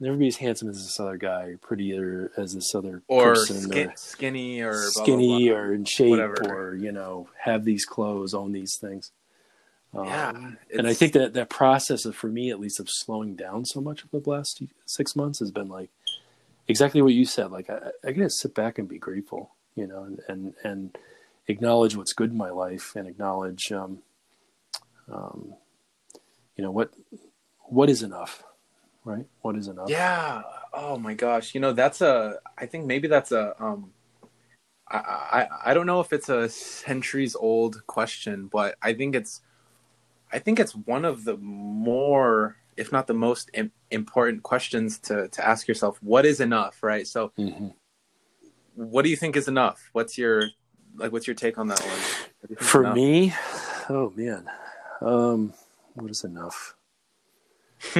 Never be as handsome as this other guy, or prettier as this other or person, skin, or skinny, or skinny, blah, blah, blah, or in shape, whatever. or you know, have these clothes, own these things. Um, yeah, and I think that that process of, for me at least, of slowing down so much of the last six months has been like exactly what you said. Like I, I gotta sit back and be grateful, you know, and and, and acknowledge what's good in my life and acknowledge, um, um, you know, what what is enough right? What is enough? Yeah. Oh my gosh. You know, that's a. I think maybe that's a. Um, I I I don't know if it's a centuries old question, but I think it's. I think it's one of the more, if not the most important questions to to ask yourself. What is enough, right? So, mm-hmm. what do you think is enough? What's your like? What's your take on that one? For me, oh man, um, what is enough? *laughs*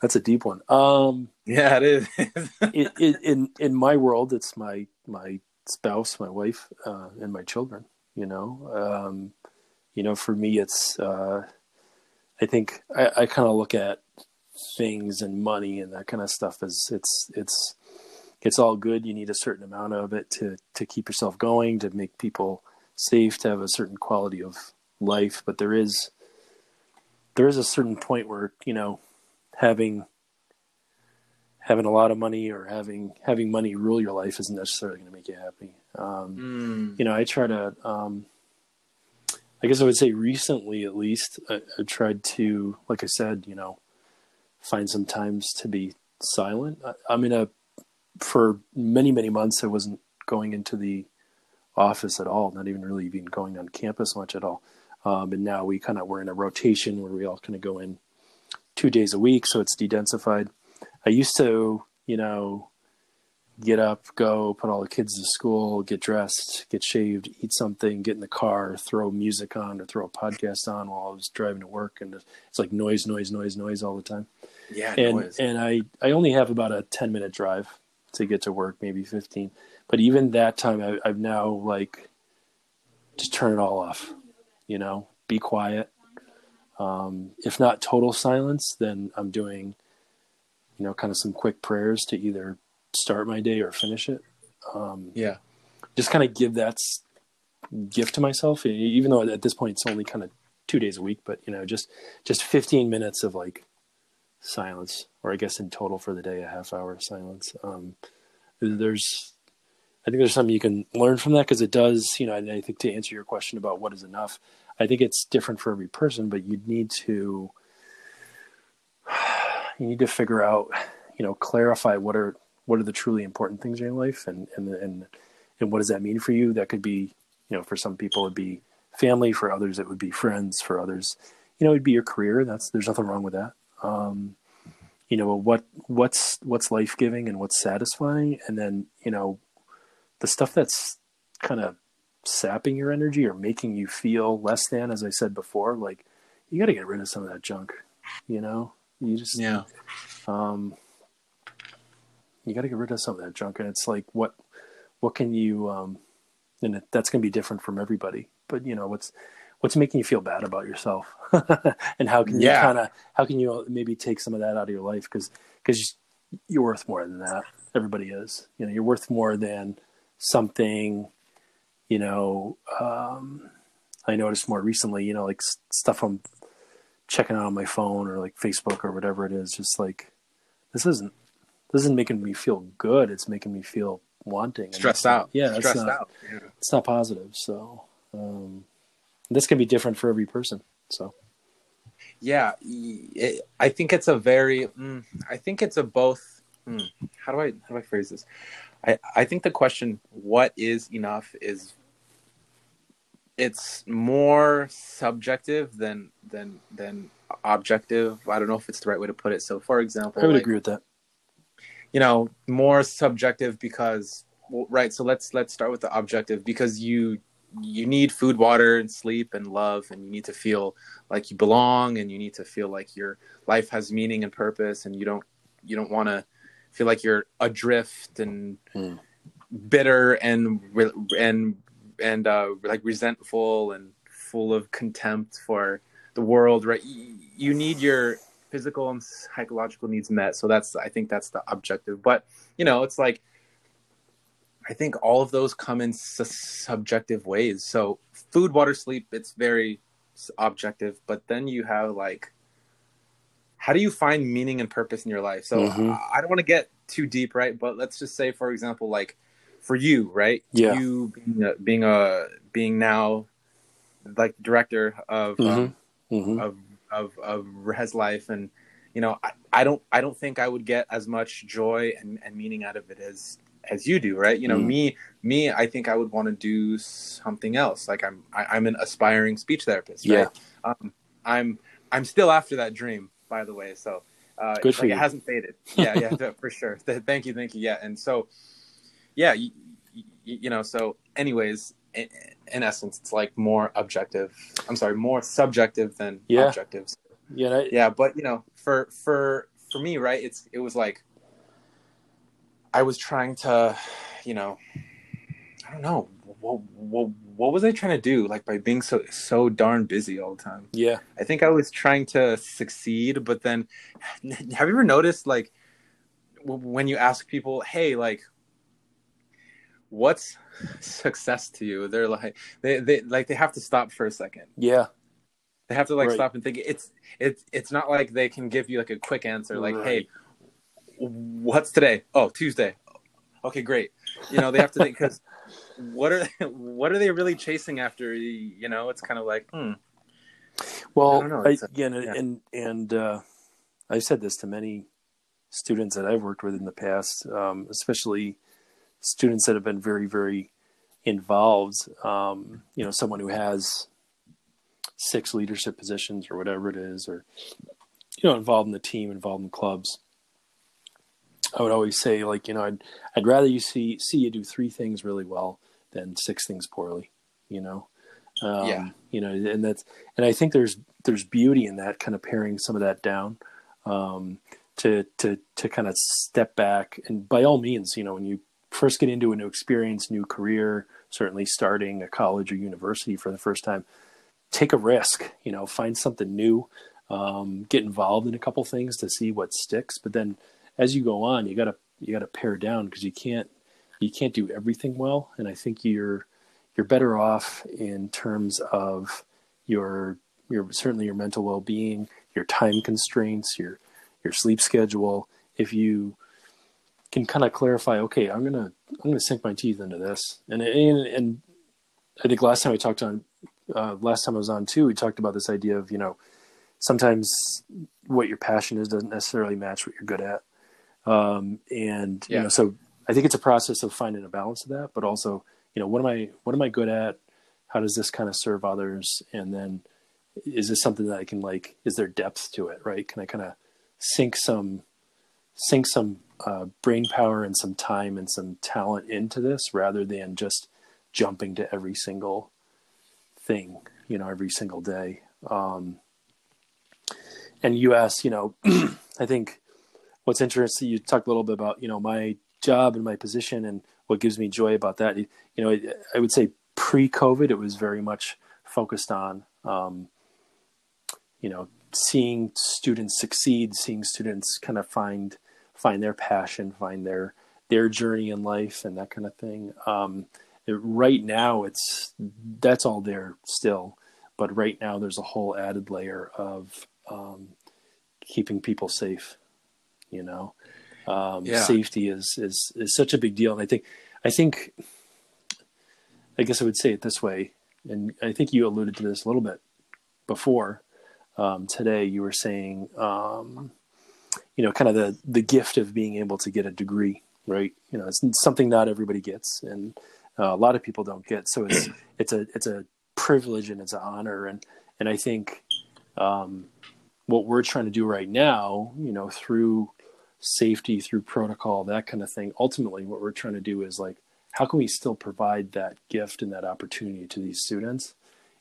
That's a deep one. Um, yeah, it is. *laughs* in, in in my world, it's my my spouse, my wife, uh, and my children. You know, um, you know, for me, it's. Uh, I think I, I kind of look at things and money and that kind of stuff is it's it's it's all good. You need a certain amount of it to to keep yourself going, to make people safe, to have a certain quality of life. But there is there is a certain point where you know having having a lot of money or having having money rule your life isn't necessarily going to make you happy. Um, mm. You know, I try to. Um, I guess I would say recently, at least, I, I, tried to, like I said, you know, find some times to be silent. I, I'm in a for many many months. I wasn't going into the office at all, not even really even going on campus much at all. Um, and now we kind of we're in a rotation where we all kind of go in two days a week, so it's dedensified. I used to, you know, get up, go, put all the kids to school, get dressed, get shaved, eat something, get in the car, throw music on or throw a podcast on while I was driving to work, and it's like noise, noise, noise, noise all the time. Yeah, and noise. and I I only have about a ten minute drive to get to work, maybe fifteen. But even that time, I, I've now like just turn it all off you know, be quiet. Um, if not total silence, then I'm doing, you know, kind of some quick prayers to either start my day or finish it. Um, yeah. Just kind of give that gift to myself, even though at this point it's only kind of two days a week, but you know, just, just 15 minutes of like silence, or I guess in total for the day, a half hour of silence. Um, there's, I think there's something you can learn from that because it does, you know, I think to answer your question about what is enough, I think it's different for every person, but you need to, *sighs* you need to figure out, you know, clarify what are, what are the truly important things in your life and, and, and, and what does that mean for you? That could be, you know, for some people it'd be family, for others it would be friends, for others, you know, it'd be your career. That's, there's nothing wrong with that. Um, you know, what, what's, what's life giving and what's satisfying. And then, you know, the stuff that's kind of sapping your energy or making you feel less than, as I said before, like you got to get rid of some of that junk. You know, you just yeah. Um, you got to get rid of some of that junk, and it's like what what can you um, and it, that's going to be different from everybody. But you know what's what's making you feel bad about yourself, *laughs* and how can you yeah. kind of how can you maybe take some of that out of your life because because you're worth more than that. Everybody is. You know, you're worth more than something, you know, um, I noticed more recently, you know, like stuff I'm checking out on my phone or like Facebook or whatever it is, just like this isn't this isn't making me feel good. It's making me feel wanting, stressed out. Yeah, stressed not, out. Yeah. It's not positive. So um, this can be different for every person. So yeah, it, I think it's a very. Mm, I think it's a both. Mm, how do I how do I phrase this? I I think the question "what is enough" is it's more subjective than than than objective. I don't know if it's the right way to put it. So, for example, I would like, agree with that. You know, more subjective because well, right. So let's let's start with the objective because you you need food, water, and sleep and love, and you need to feel like you belong, and you need to feel like your life has meaning and purpose, and you don't you don't want to feel like you're adrift and Hmm. bitter and and and uh, like resentful and full of contempt for the world. Right? You need your physical and psychological needs met. So that's I think that's the objective. But you know, it's like I think all of those come in su- subjective ways. So food, water, sleep, it's very objective. But then you have like, how do you find meaning and purpose in your life? So Mhm. I, I don't want to get too deep, right? But let's just say, for example, like for you, right? Yeah. You being a, being a being now like director of um, hmm of of of Life, and you know, I, I don't I don't think I would get as much joy and, and meaning out of it as as you do, right? You know, Mm. me me, I think I would want to do something else. Like I'm I, I'm an aspiring speech therapist, right? Um, I'm I'm still after that dream, by the way. So uh, Good for like, you. It hasn't faded. *laughs* Yeah, yeah, for sure. Thank you, thank you. Yeah, and so yeah, you, you know. So, anyways, in, in essence, it's like more objective. I'm sorry, more subjective than Yeah. objective Yeah, I- yeah but you know for for for me right it's it was like i was trying to you know i don't know what, what, what was i trying to do like by being so so darn busy all the time yeah, i think i was trying to succeed but then *laughs* have you ever noticed like when you ask people hey like what's *laughs* success to you they're like they, they like they have to stop for a second yeah, they have to like Right. stop and think. It's it's it's not like they can give you like a quick answer, like, Right. "Hey, what's today? Oh, Tuesday. Okay, great." You know, they have to think because *laughs* what are *laughs* what are they really chasing after? You know, it's kind of like, hmm, Well, I don't know, I, again, yeah. and and uh, I've said this to many students that I've worked with in the past, um, especially students that have been very, very involved. Um, you know, someone who has six leadership positions or whatever it is, or you know, involved in the team, involved in clubs. I would always say, like, you know, I'd I'd rather you see see you do three things really well than six things poorly. You know, um, Yeah. You know, and that's and I think there's there's beauty in that kind of paring some of that down um, to to to kind of step back and by all means, you know, when you first get into a new experience, new career, certainly starting a college or university for the first time, take a risk. You know, find something new, um, get involved in a couple things to see what sticks. But then as you go on, you gotta you gotta pare down because you can't you can't do everything well. And I think you're you're better off in terms of your your certainly your mental well being, your time constraints, your your sleep schedule. If you can kind of clarify, okay, I'm gonna I'm gonna sink my teeth into this, and and, and I think last time we talked on uh, last time I was on too, we talked about this idea of you know sometimes what your passion is doesn't necessarily match what you're good at, um, and you know so I think it's a process of finding a balance of that, but also you know what am I what am I good at? How does this kind of serve others? And then is this something that I can like? Is there depth to it? Right? Can I kind of sink some sink some uh, brain power and some time and some talent into this rather than just jumping to every single thing, you know, every single day. Um, and you asked, you know, *clears throat* I think what's interesting, you talked a little bit about, you know, my job and my position and what gives me joy about that. You, know, I would say pre COVID, it was very much focused on, um, you know, seeing students succeed, seeing students kind of find find their passion, find their their journey in life, and that kind of thing. Um, it, right now, it's that's all there still, but right now there's a whole added layer of um, keeping people safe. You know, um, Yeah. safety is is is such a big deal, and I think I think I guess I would say it this way, and I think you alluded to this a little bit before. um, today you were saying, um, you know, kind of the the gift of being able to get a degree, right? You know, it's something not everybody gets, and uh, a lot of people don't get. So it's *clears throat* it's a it's a privilege and it's an honor, and and I think um, what we're trying to do right now, you know, through safety, through protocol, that kind of thing. Ultimately, what we're trying to do is like, how can we still provide that gift and that opportunity to these students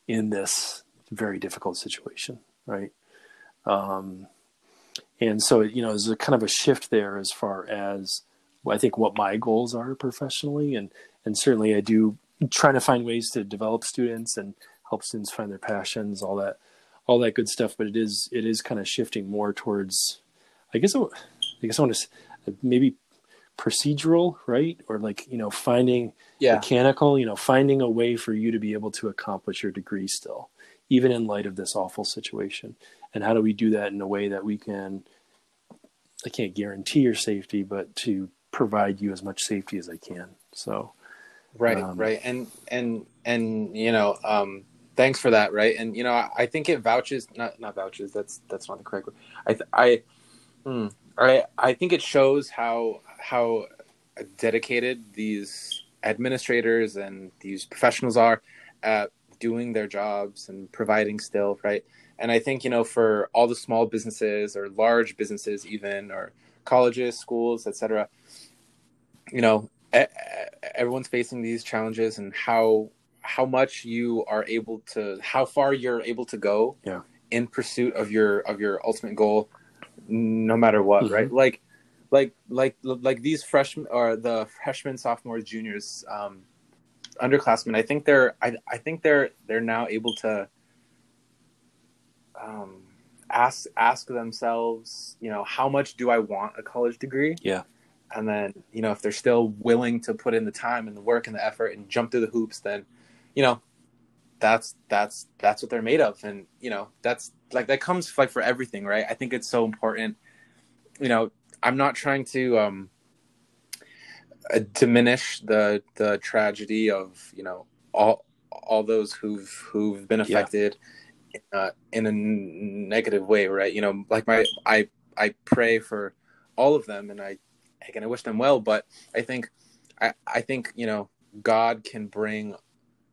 in this very difficult situation, right? Um, and so, you know, there's a kind of a shift there as far as I think what my goals are professionally, and and certainly I do trying to find ways to develop students and help students find their passions, all that, all that good stuff. But it is it is kind of shifting more towards, I guess, I guess I want to maybe procedural, right? Or like you know finding yeah. mechanical, you know, finding a way for you to be able to accomplish your degree still, even in light of this awful situation. And how do we do that in a way that we can? I can't guarantee your safety, but to provide you as much safety as I can. So right um, right and and and you know um thanks for that right and you know i, I think it vouches not not vouches that's that's not the correct word i i hmm, I, I think it shows how how dedicated these administrators and these professionals are at doing their jobs and providing still right and i think you know for all the small businesses or large businesses even or colleges schools etc you know everyone's facing these challenges and how how much you are able to how far you're able to go yeah. in pursuit of your of your ultimate goal no matter what mm-hmm. right like like like like these freshmen or the freshmen sophomores juniors um underclassmen i think they're i, I think they're they're now able to um ask ask themselves you know how much do i want a college degree? Yeah. And then you know if they're still willing to put in the time and the work and the effort and jump through the hoops then you know that's that's that's what they're made of. And you know that's like that comes like for everything right? I think it's so important. You know i'm not trying to um uh, diminish the the tragedy of you know all all those who've who've been affected. yeah. Uh, in a negative way right you know like my i i pray for all of them and i and I wish them well. But I think, I, I think you know, God can bring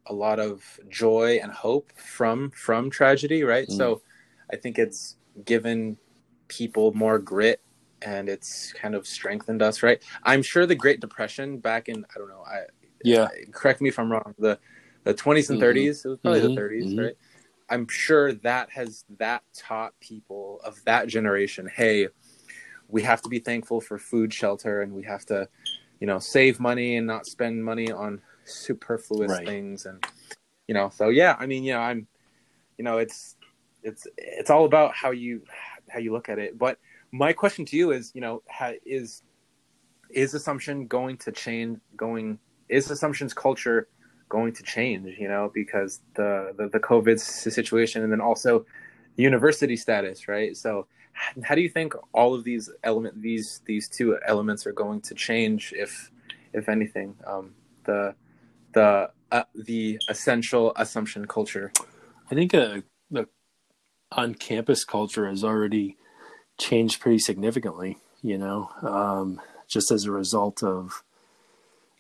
a lot of joy and hope from from tragedy, right? Mm. So, I think it's given people more grit and it's kind of strengthened us, right? I'm sure the Great Depression back in I don't know, I yeah, correct me if I'm wrong. The the 20s and mm-hmm. 30s, it was probably mm-hmm. the 30s, mm-hmm. right? I'm sure that has that taught people of that generation, hey, we have to be thankful for food, shelter, and we have to, you know, save money and not spend money on superfluous right. things. And you know, so yeah, I mean, you know, I'm, you know, it's it's it's all about how you how you look at it. But my question to you is, you know, is is assumption going to change? Going is assumptions culture going to change? You know, because the the, the COVID situation, and then also university status, right? So how do you think all of these element these these two elements are going to change if if anything um, the the uh, the essential assumption culture i think uh, the on campus culture has already changed pretty significantly you know um, just as a result of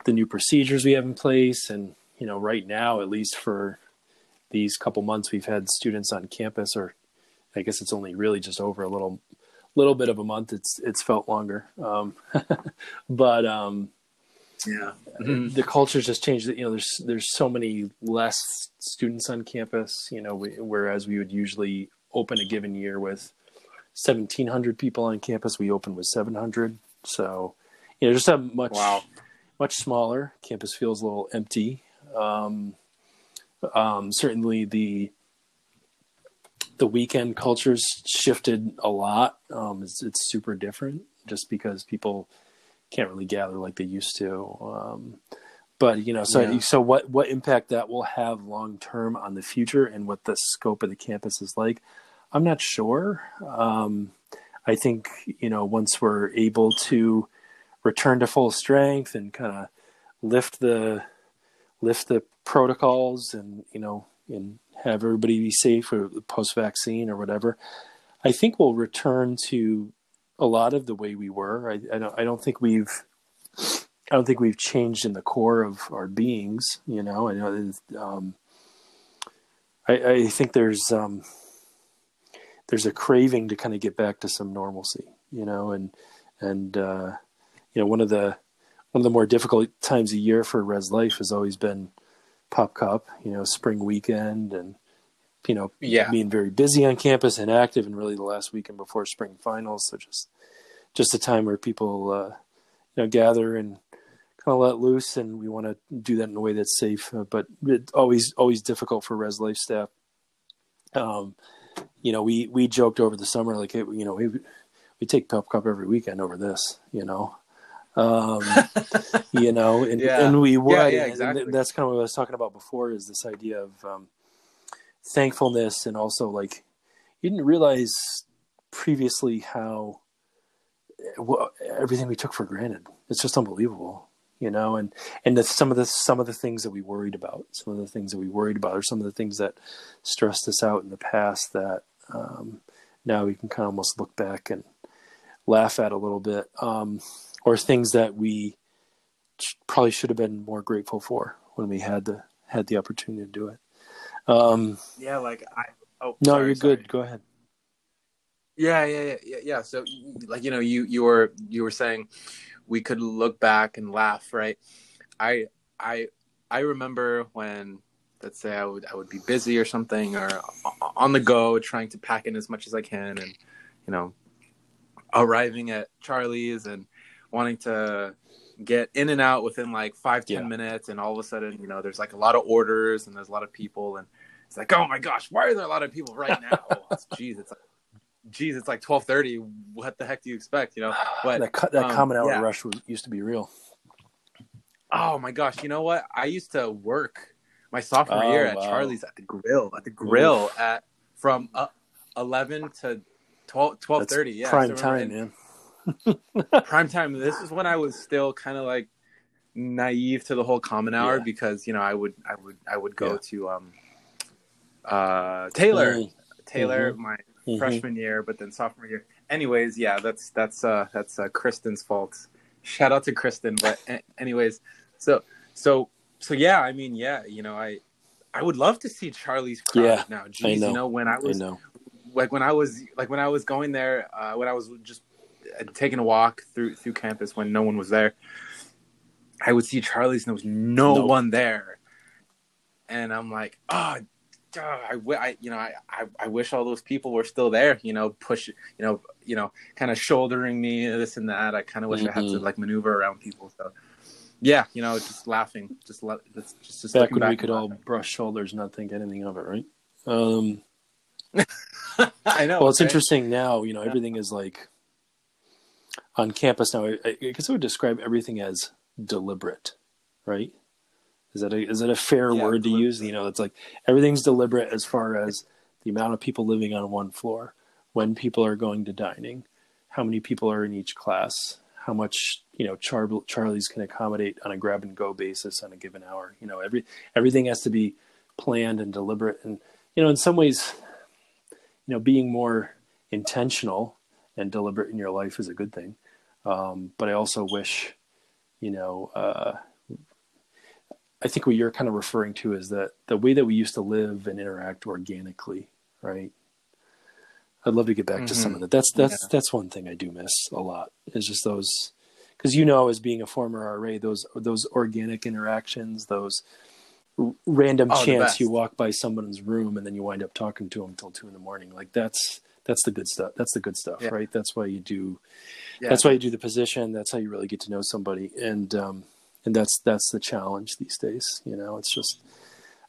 the new procedures we have in place and you know right now at least for these couple months we've had students on campus or I guess it's only really just over a little little bit of a month. It's it's felt longer, um, *laughs* but um, yeah, mm-hmm. the culture's just changed. You know, there's there's so many less students on campus. You know, we, whereas we would usually open a given year with 1,700 people on campus, we open with 700. So, you know, just a much wow. much smaller campus feels a little empty. Um, um, certainly the the weekend culture's shifted a lot. Um, it's, it's, super different just because people can't really gather like they used to. Um, but you know, so yeah. so what what impact that will have long term on the future and what the scope of the campus is like, I'm not sure. Um, I think you know once we're able to return to full strength and kind of lift the lift the protocols and you know and have everybody be safe or post vaccine or whatever, I think we'll return to a lot of the way we were. I, I don't I don't think we've I don't think we've changed in the core of our beings. You know, I. Um, I, I think there's um, there's a craving to kind of get back to some normalcy. You know, and and uh, you know one of the one of the more difficult times a year for res life has always been pop cup. You know, spring weekend and you know yeah. being very busy on campus and active, and really the last weekend before spring finals. So just just a time where people uh, you know gather and kind of let loose, and we want to do that in a way that's safe. Uh, but it's always always difficult for res life staff. Um, you know, we we joked over the summer like, hey, you know, we we take Pop Cup every weekend over this, you know. Um, *laughs* you know, and, Yeah. and we would. Yeah, yeah, and that's kind of what I was talking about before is this idea of um, thankfulness and also like you didn't realize previously how well, everything we took for granted. It's just unbelievable, you know, and and the, some of the some of the things that we worried about, some of the things that we worried about, or some of the things that stressed us out in the past that um, now we can kind of almost look back and laugh at a little bit, um, or things that we sh- probably should have been more grateful for when we had the had the opportunity to do it. Um, Yeah, like I. Oh no, sorry, you're sorry. good. Go ahead. Yeah, yeah, yeah, yeah, yeah. So, like you know, you you were you were saying we could look back and laugh, right? I I I remember when let's say I would I would be busy or something or on the go, trying to pack in as much as I can, and you know, arriving at Charlie's and wanting to get in and out within like five ten Yeah. minutes, and all of a sudden, you know, there's like a lot of orders and there's a lot of people, and it's like, oh my gosh, why are there a lot of people right now? *laughs* Jeez, it's like geez, it's like twelve thirty. What the heck do you expect? You know, *sighs* but that that um, common hour yeah. rush was, used to be real. oh my gosh, you know what? I used to work my sophomore Oh, year at wow. Charlie's at the grill at the grill at from uh, eleven to 12, 12.30. Yeah, prime remember. time, man. Prime time. This is when I was still kind of like naive to the whole common hour Yeah. because you know I would I would I would go Yeah. to um uh Taylor Mm, Taylor my mhm. freshman year, but then sophomore year. Anyways, yeah, that's that's uh that's uh, Kristen's fault. Shout out to Kristen. But anyways, so so so yeah, I mean, yeah, you know, I I would love to see Charlie's crowd Yeah, now. Jeez, know. you know, when I I was know. like when I was like when I was going there, uh, when I was just taking a walk through through campus when no one was there, I would see Charlie's and there was no one there, and I'm like, oh, duh, I, I you know I, I I wish all those people were still there, you know, push, you know, you know, kind of shouldering me this and that. I kind of wish I had to Mhm. like maneuver around people. So yeah, you know, just laughing, just let, just just, Back when we could all laughing. brush shoulders, and not think anything of it, right? Um, *laughs* I know. well, it's right? interesting now. You know, everything is like on campus now. I, I guess I would describe everything as deliberate, right? Is that a, is that a fair Yeah, word to deliberate. use? You know, it's like everything's deliberate as far as the amount of people living on one floor, when people are going to dining, how many people are in each class, how much you know Char- Charlie's can accommodate on a grab and go basis on a given hour. You know, every everything has to be planned and deliberate, and you know, in some ways, you know, being more intentional and deliberate in your life is a good thing. Um, but I also wish, you know, uh, I think what you're kind of referring to is that the way that we used to live and interact organically, right? I'd love to get back to some Mhm. of that. That's that's Yeah. that's one thing I do miss a lot. Is just those because you know, as being a former RA, those those organic interactions, those r- random Oh, chance you walk by someone's room and then you wind up talking to them until two in the morning. Like that's that's the good stuff. That's the good stuff, Yeah. right? That's why you do. Yeah. That's why you do the position. That's how you really get to know somebody, and um, and that's that's the challenge these days. You know, it's just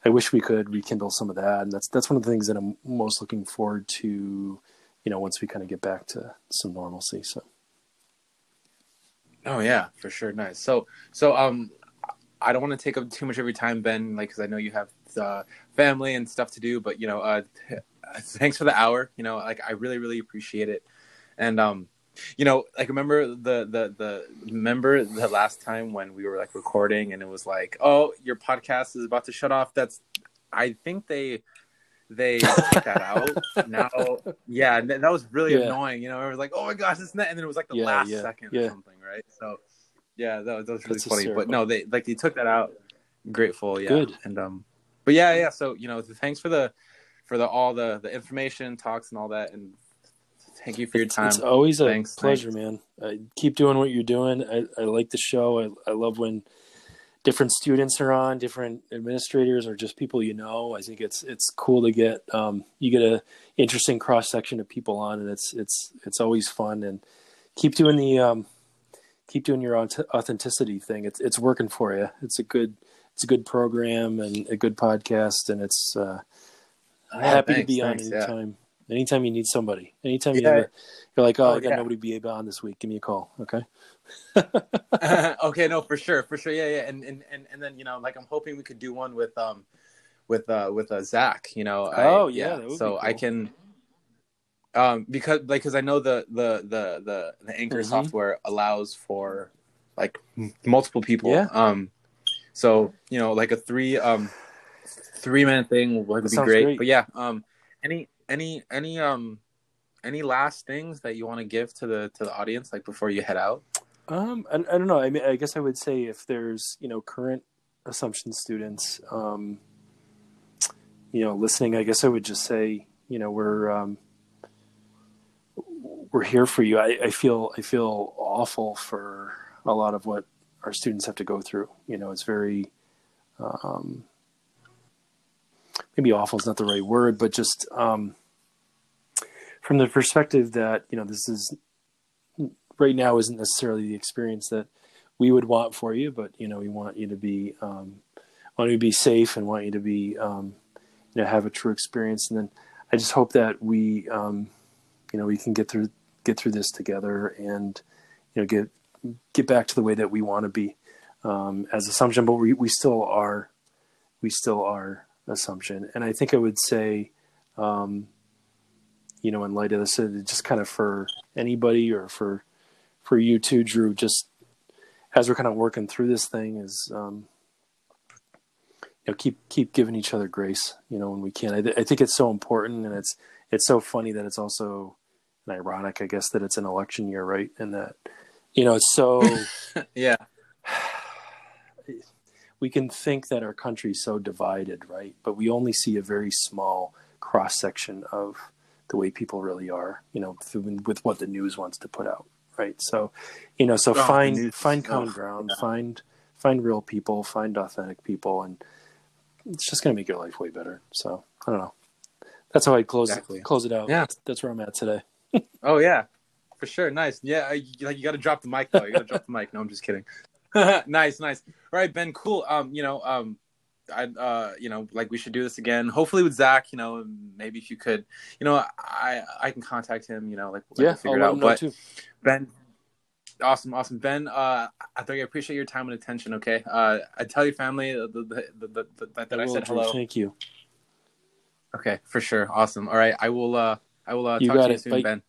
I wish we could rekindle some of that, and that's that's one of the things that I'm most looking forward to. You know, once we kind of get back to some normalcy. So Oh yeah, for sure. Nice. So so um, I don't want to take up too much of your time, Ben, like because I know you have uh, family and stuff to do. But you know, uh, *laughs* thanks for the hour. You know, like I really really appreciate it. And um, you know, like remember the the the remember the last time when we were like recording and it was like, oh, your podcast is about to shut off. That's I think they they *laughs* took that out now. Yeah, that was really Yeah. annoying. You know, it was like, oh my gosh, it's net, and then it was like the Yeah, last yeah, second or something, right? So, yeah, that was, that was really That's funny. But no, they like they took that out. Grateful, yeah. Good. And um, but yeah, yeah. So you know, thanks for the for the all the the information talks and all that, and thank you for your time. it's always a Thanks, pleasure, man. Uh, keep doing what you're doing. I, I like the show. I, I love when different students are on, different administrators, or just people you know. I think it's it's cool to get um, you get a interesting cross section of people on, and it's it's it's always fun. And keep doing the um, keep doing your authenticity thing. It's it's working for you. It's a good it's a good program and a good podcast, and it's uh, Yeah, happy to thanks, be on thanks, yeah. Anytime. You need somebody, anytime you Yeah. ever, you're like, oh, Oh, I got yeah. nobody able on this week. Give me a call, okay? *laughs* *laughs* okay, no, for sure, for sure, yeah, yeah, and and and and then you know, like I'm hoping we could do one with um, with uh, with uh, Zach. You know, I- Oh, yeah, so be I can, um, because like because I know the the the the the Anchor Mhm. software allows for like multiple people. Yeah. Um, so you know, like a three um, three man thing would be great. great. But yeah, um, any any any um. Any last things that you want to give to the to the audience, like before you head out? Um, I, I don't know. I mean, I guess I would say if there's you know current assumption students, um, you know, listening, I guess I would just say you know we're um, we're here for you. I, I feel I feel awful for a lot of what our students have to go through. You know, it's very um, maybe awful is not the right word, but just um, from the perspective that you know this is right now isn't necessarily the experience that we would want for you, but you know we want you to be um, want you to be safe and want you to be um, you know have a true experience. And then I just hope that we um, you know we can get through get through this together and you know get get back to the way that we want to be um, as Assumption. But we we still are we still are Assumption, and I think I would say. Um, you know, in light of this, just kind of for anybody or for for you too, Drew, just as we're kind of working through this thing, is um, you know keep keep giving each other grace, you know, when we can. I, th- I think it's so important, and it's it's so funny that it's also and ironic, I guess, that it's an election year, right? And that you know it's so *laughs* yeah, *sighs* *sighs* *sighs* we can think that our country's so divided, right? But we only see a very small cross section of the way people really are, you know, through, with what the news wants to put out, right? So, you know, so Oh, find news- find common oh, ground, yeah. find find real people, find authentic people, and it's just going to make your life way better. So, I don't know. That's how I close Exactly. close it out. Yeah. That's, that's where I'm at today. *laughs* Oh yeah, for sure. Nice. Yeah, I, like you got to drop the mic though. You got to drop the mic. No, I'm just kidding. *laughs* nice, nice. All right, Ben. Cool. Um, you know, um, I, uh, you know, like we should do this again. Hopefully with Zach. You know, maybe if you could, you know, I I can contact him. You know, like like, Yeah, we'll figure I'll it out. But too. Ben, awesome, awesome. Ben, uh, I think I appreciate your time and attention. Okay. Uh, I tell your family the, the, the, the, the, that I said hello. Thank you. Okay, for sure. Awesome. All right, I will. Uh, I will uh, talk to you it. soon, Bye. Ben.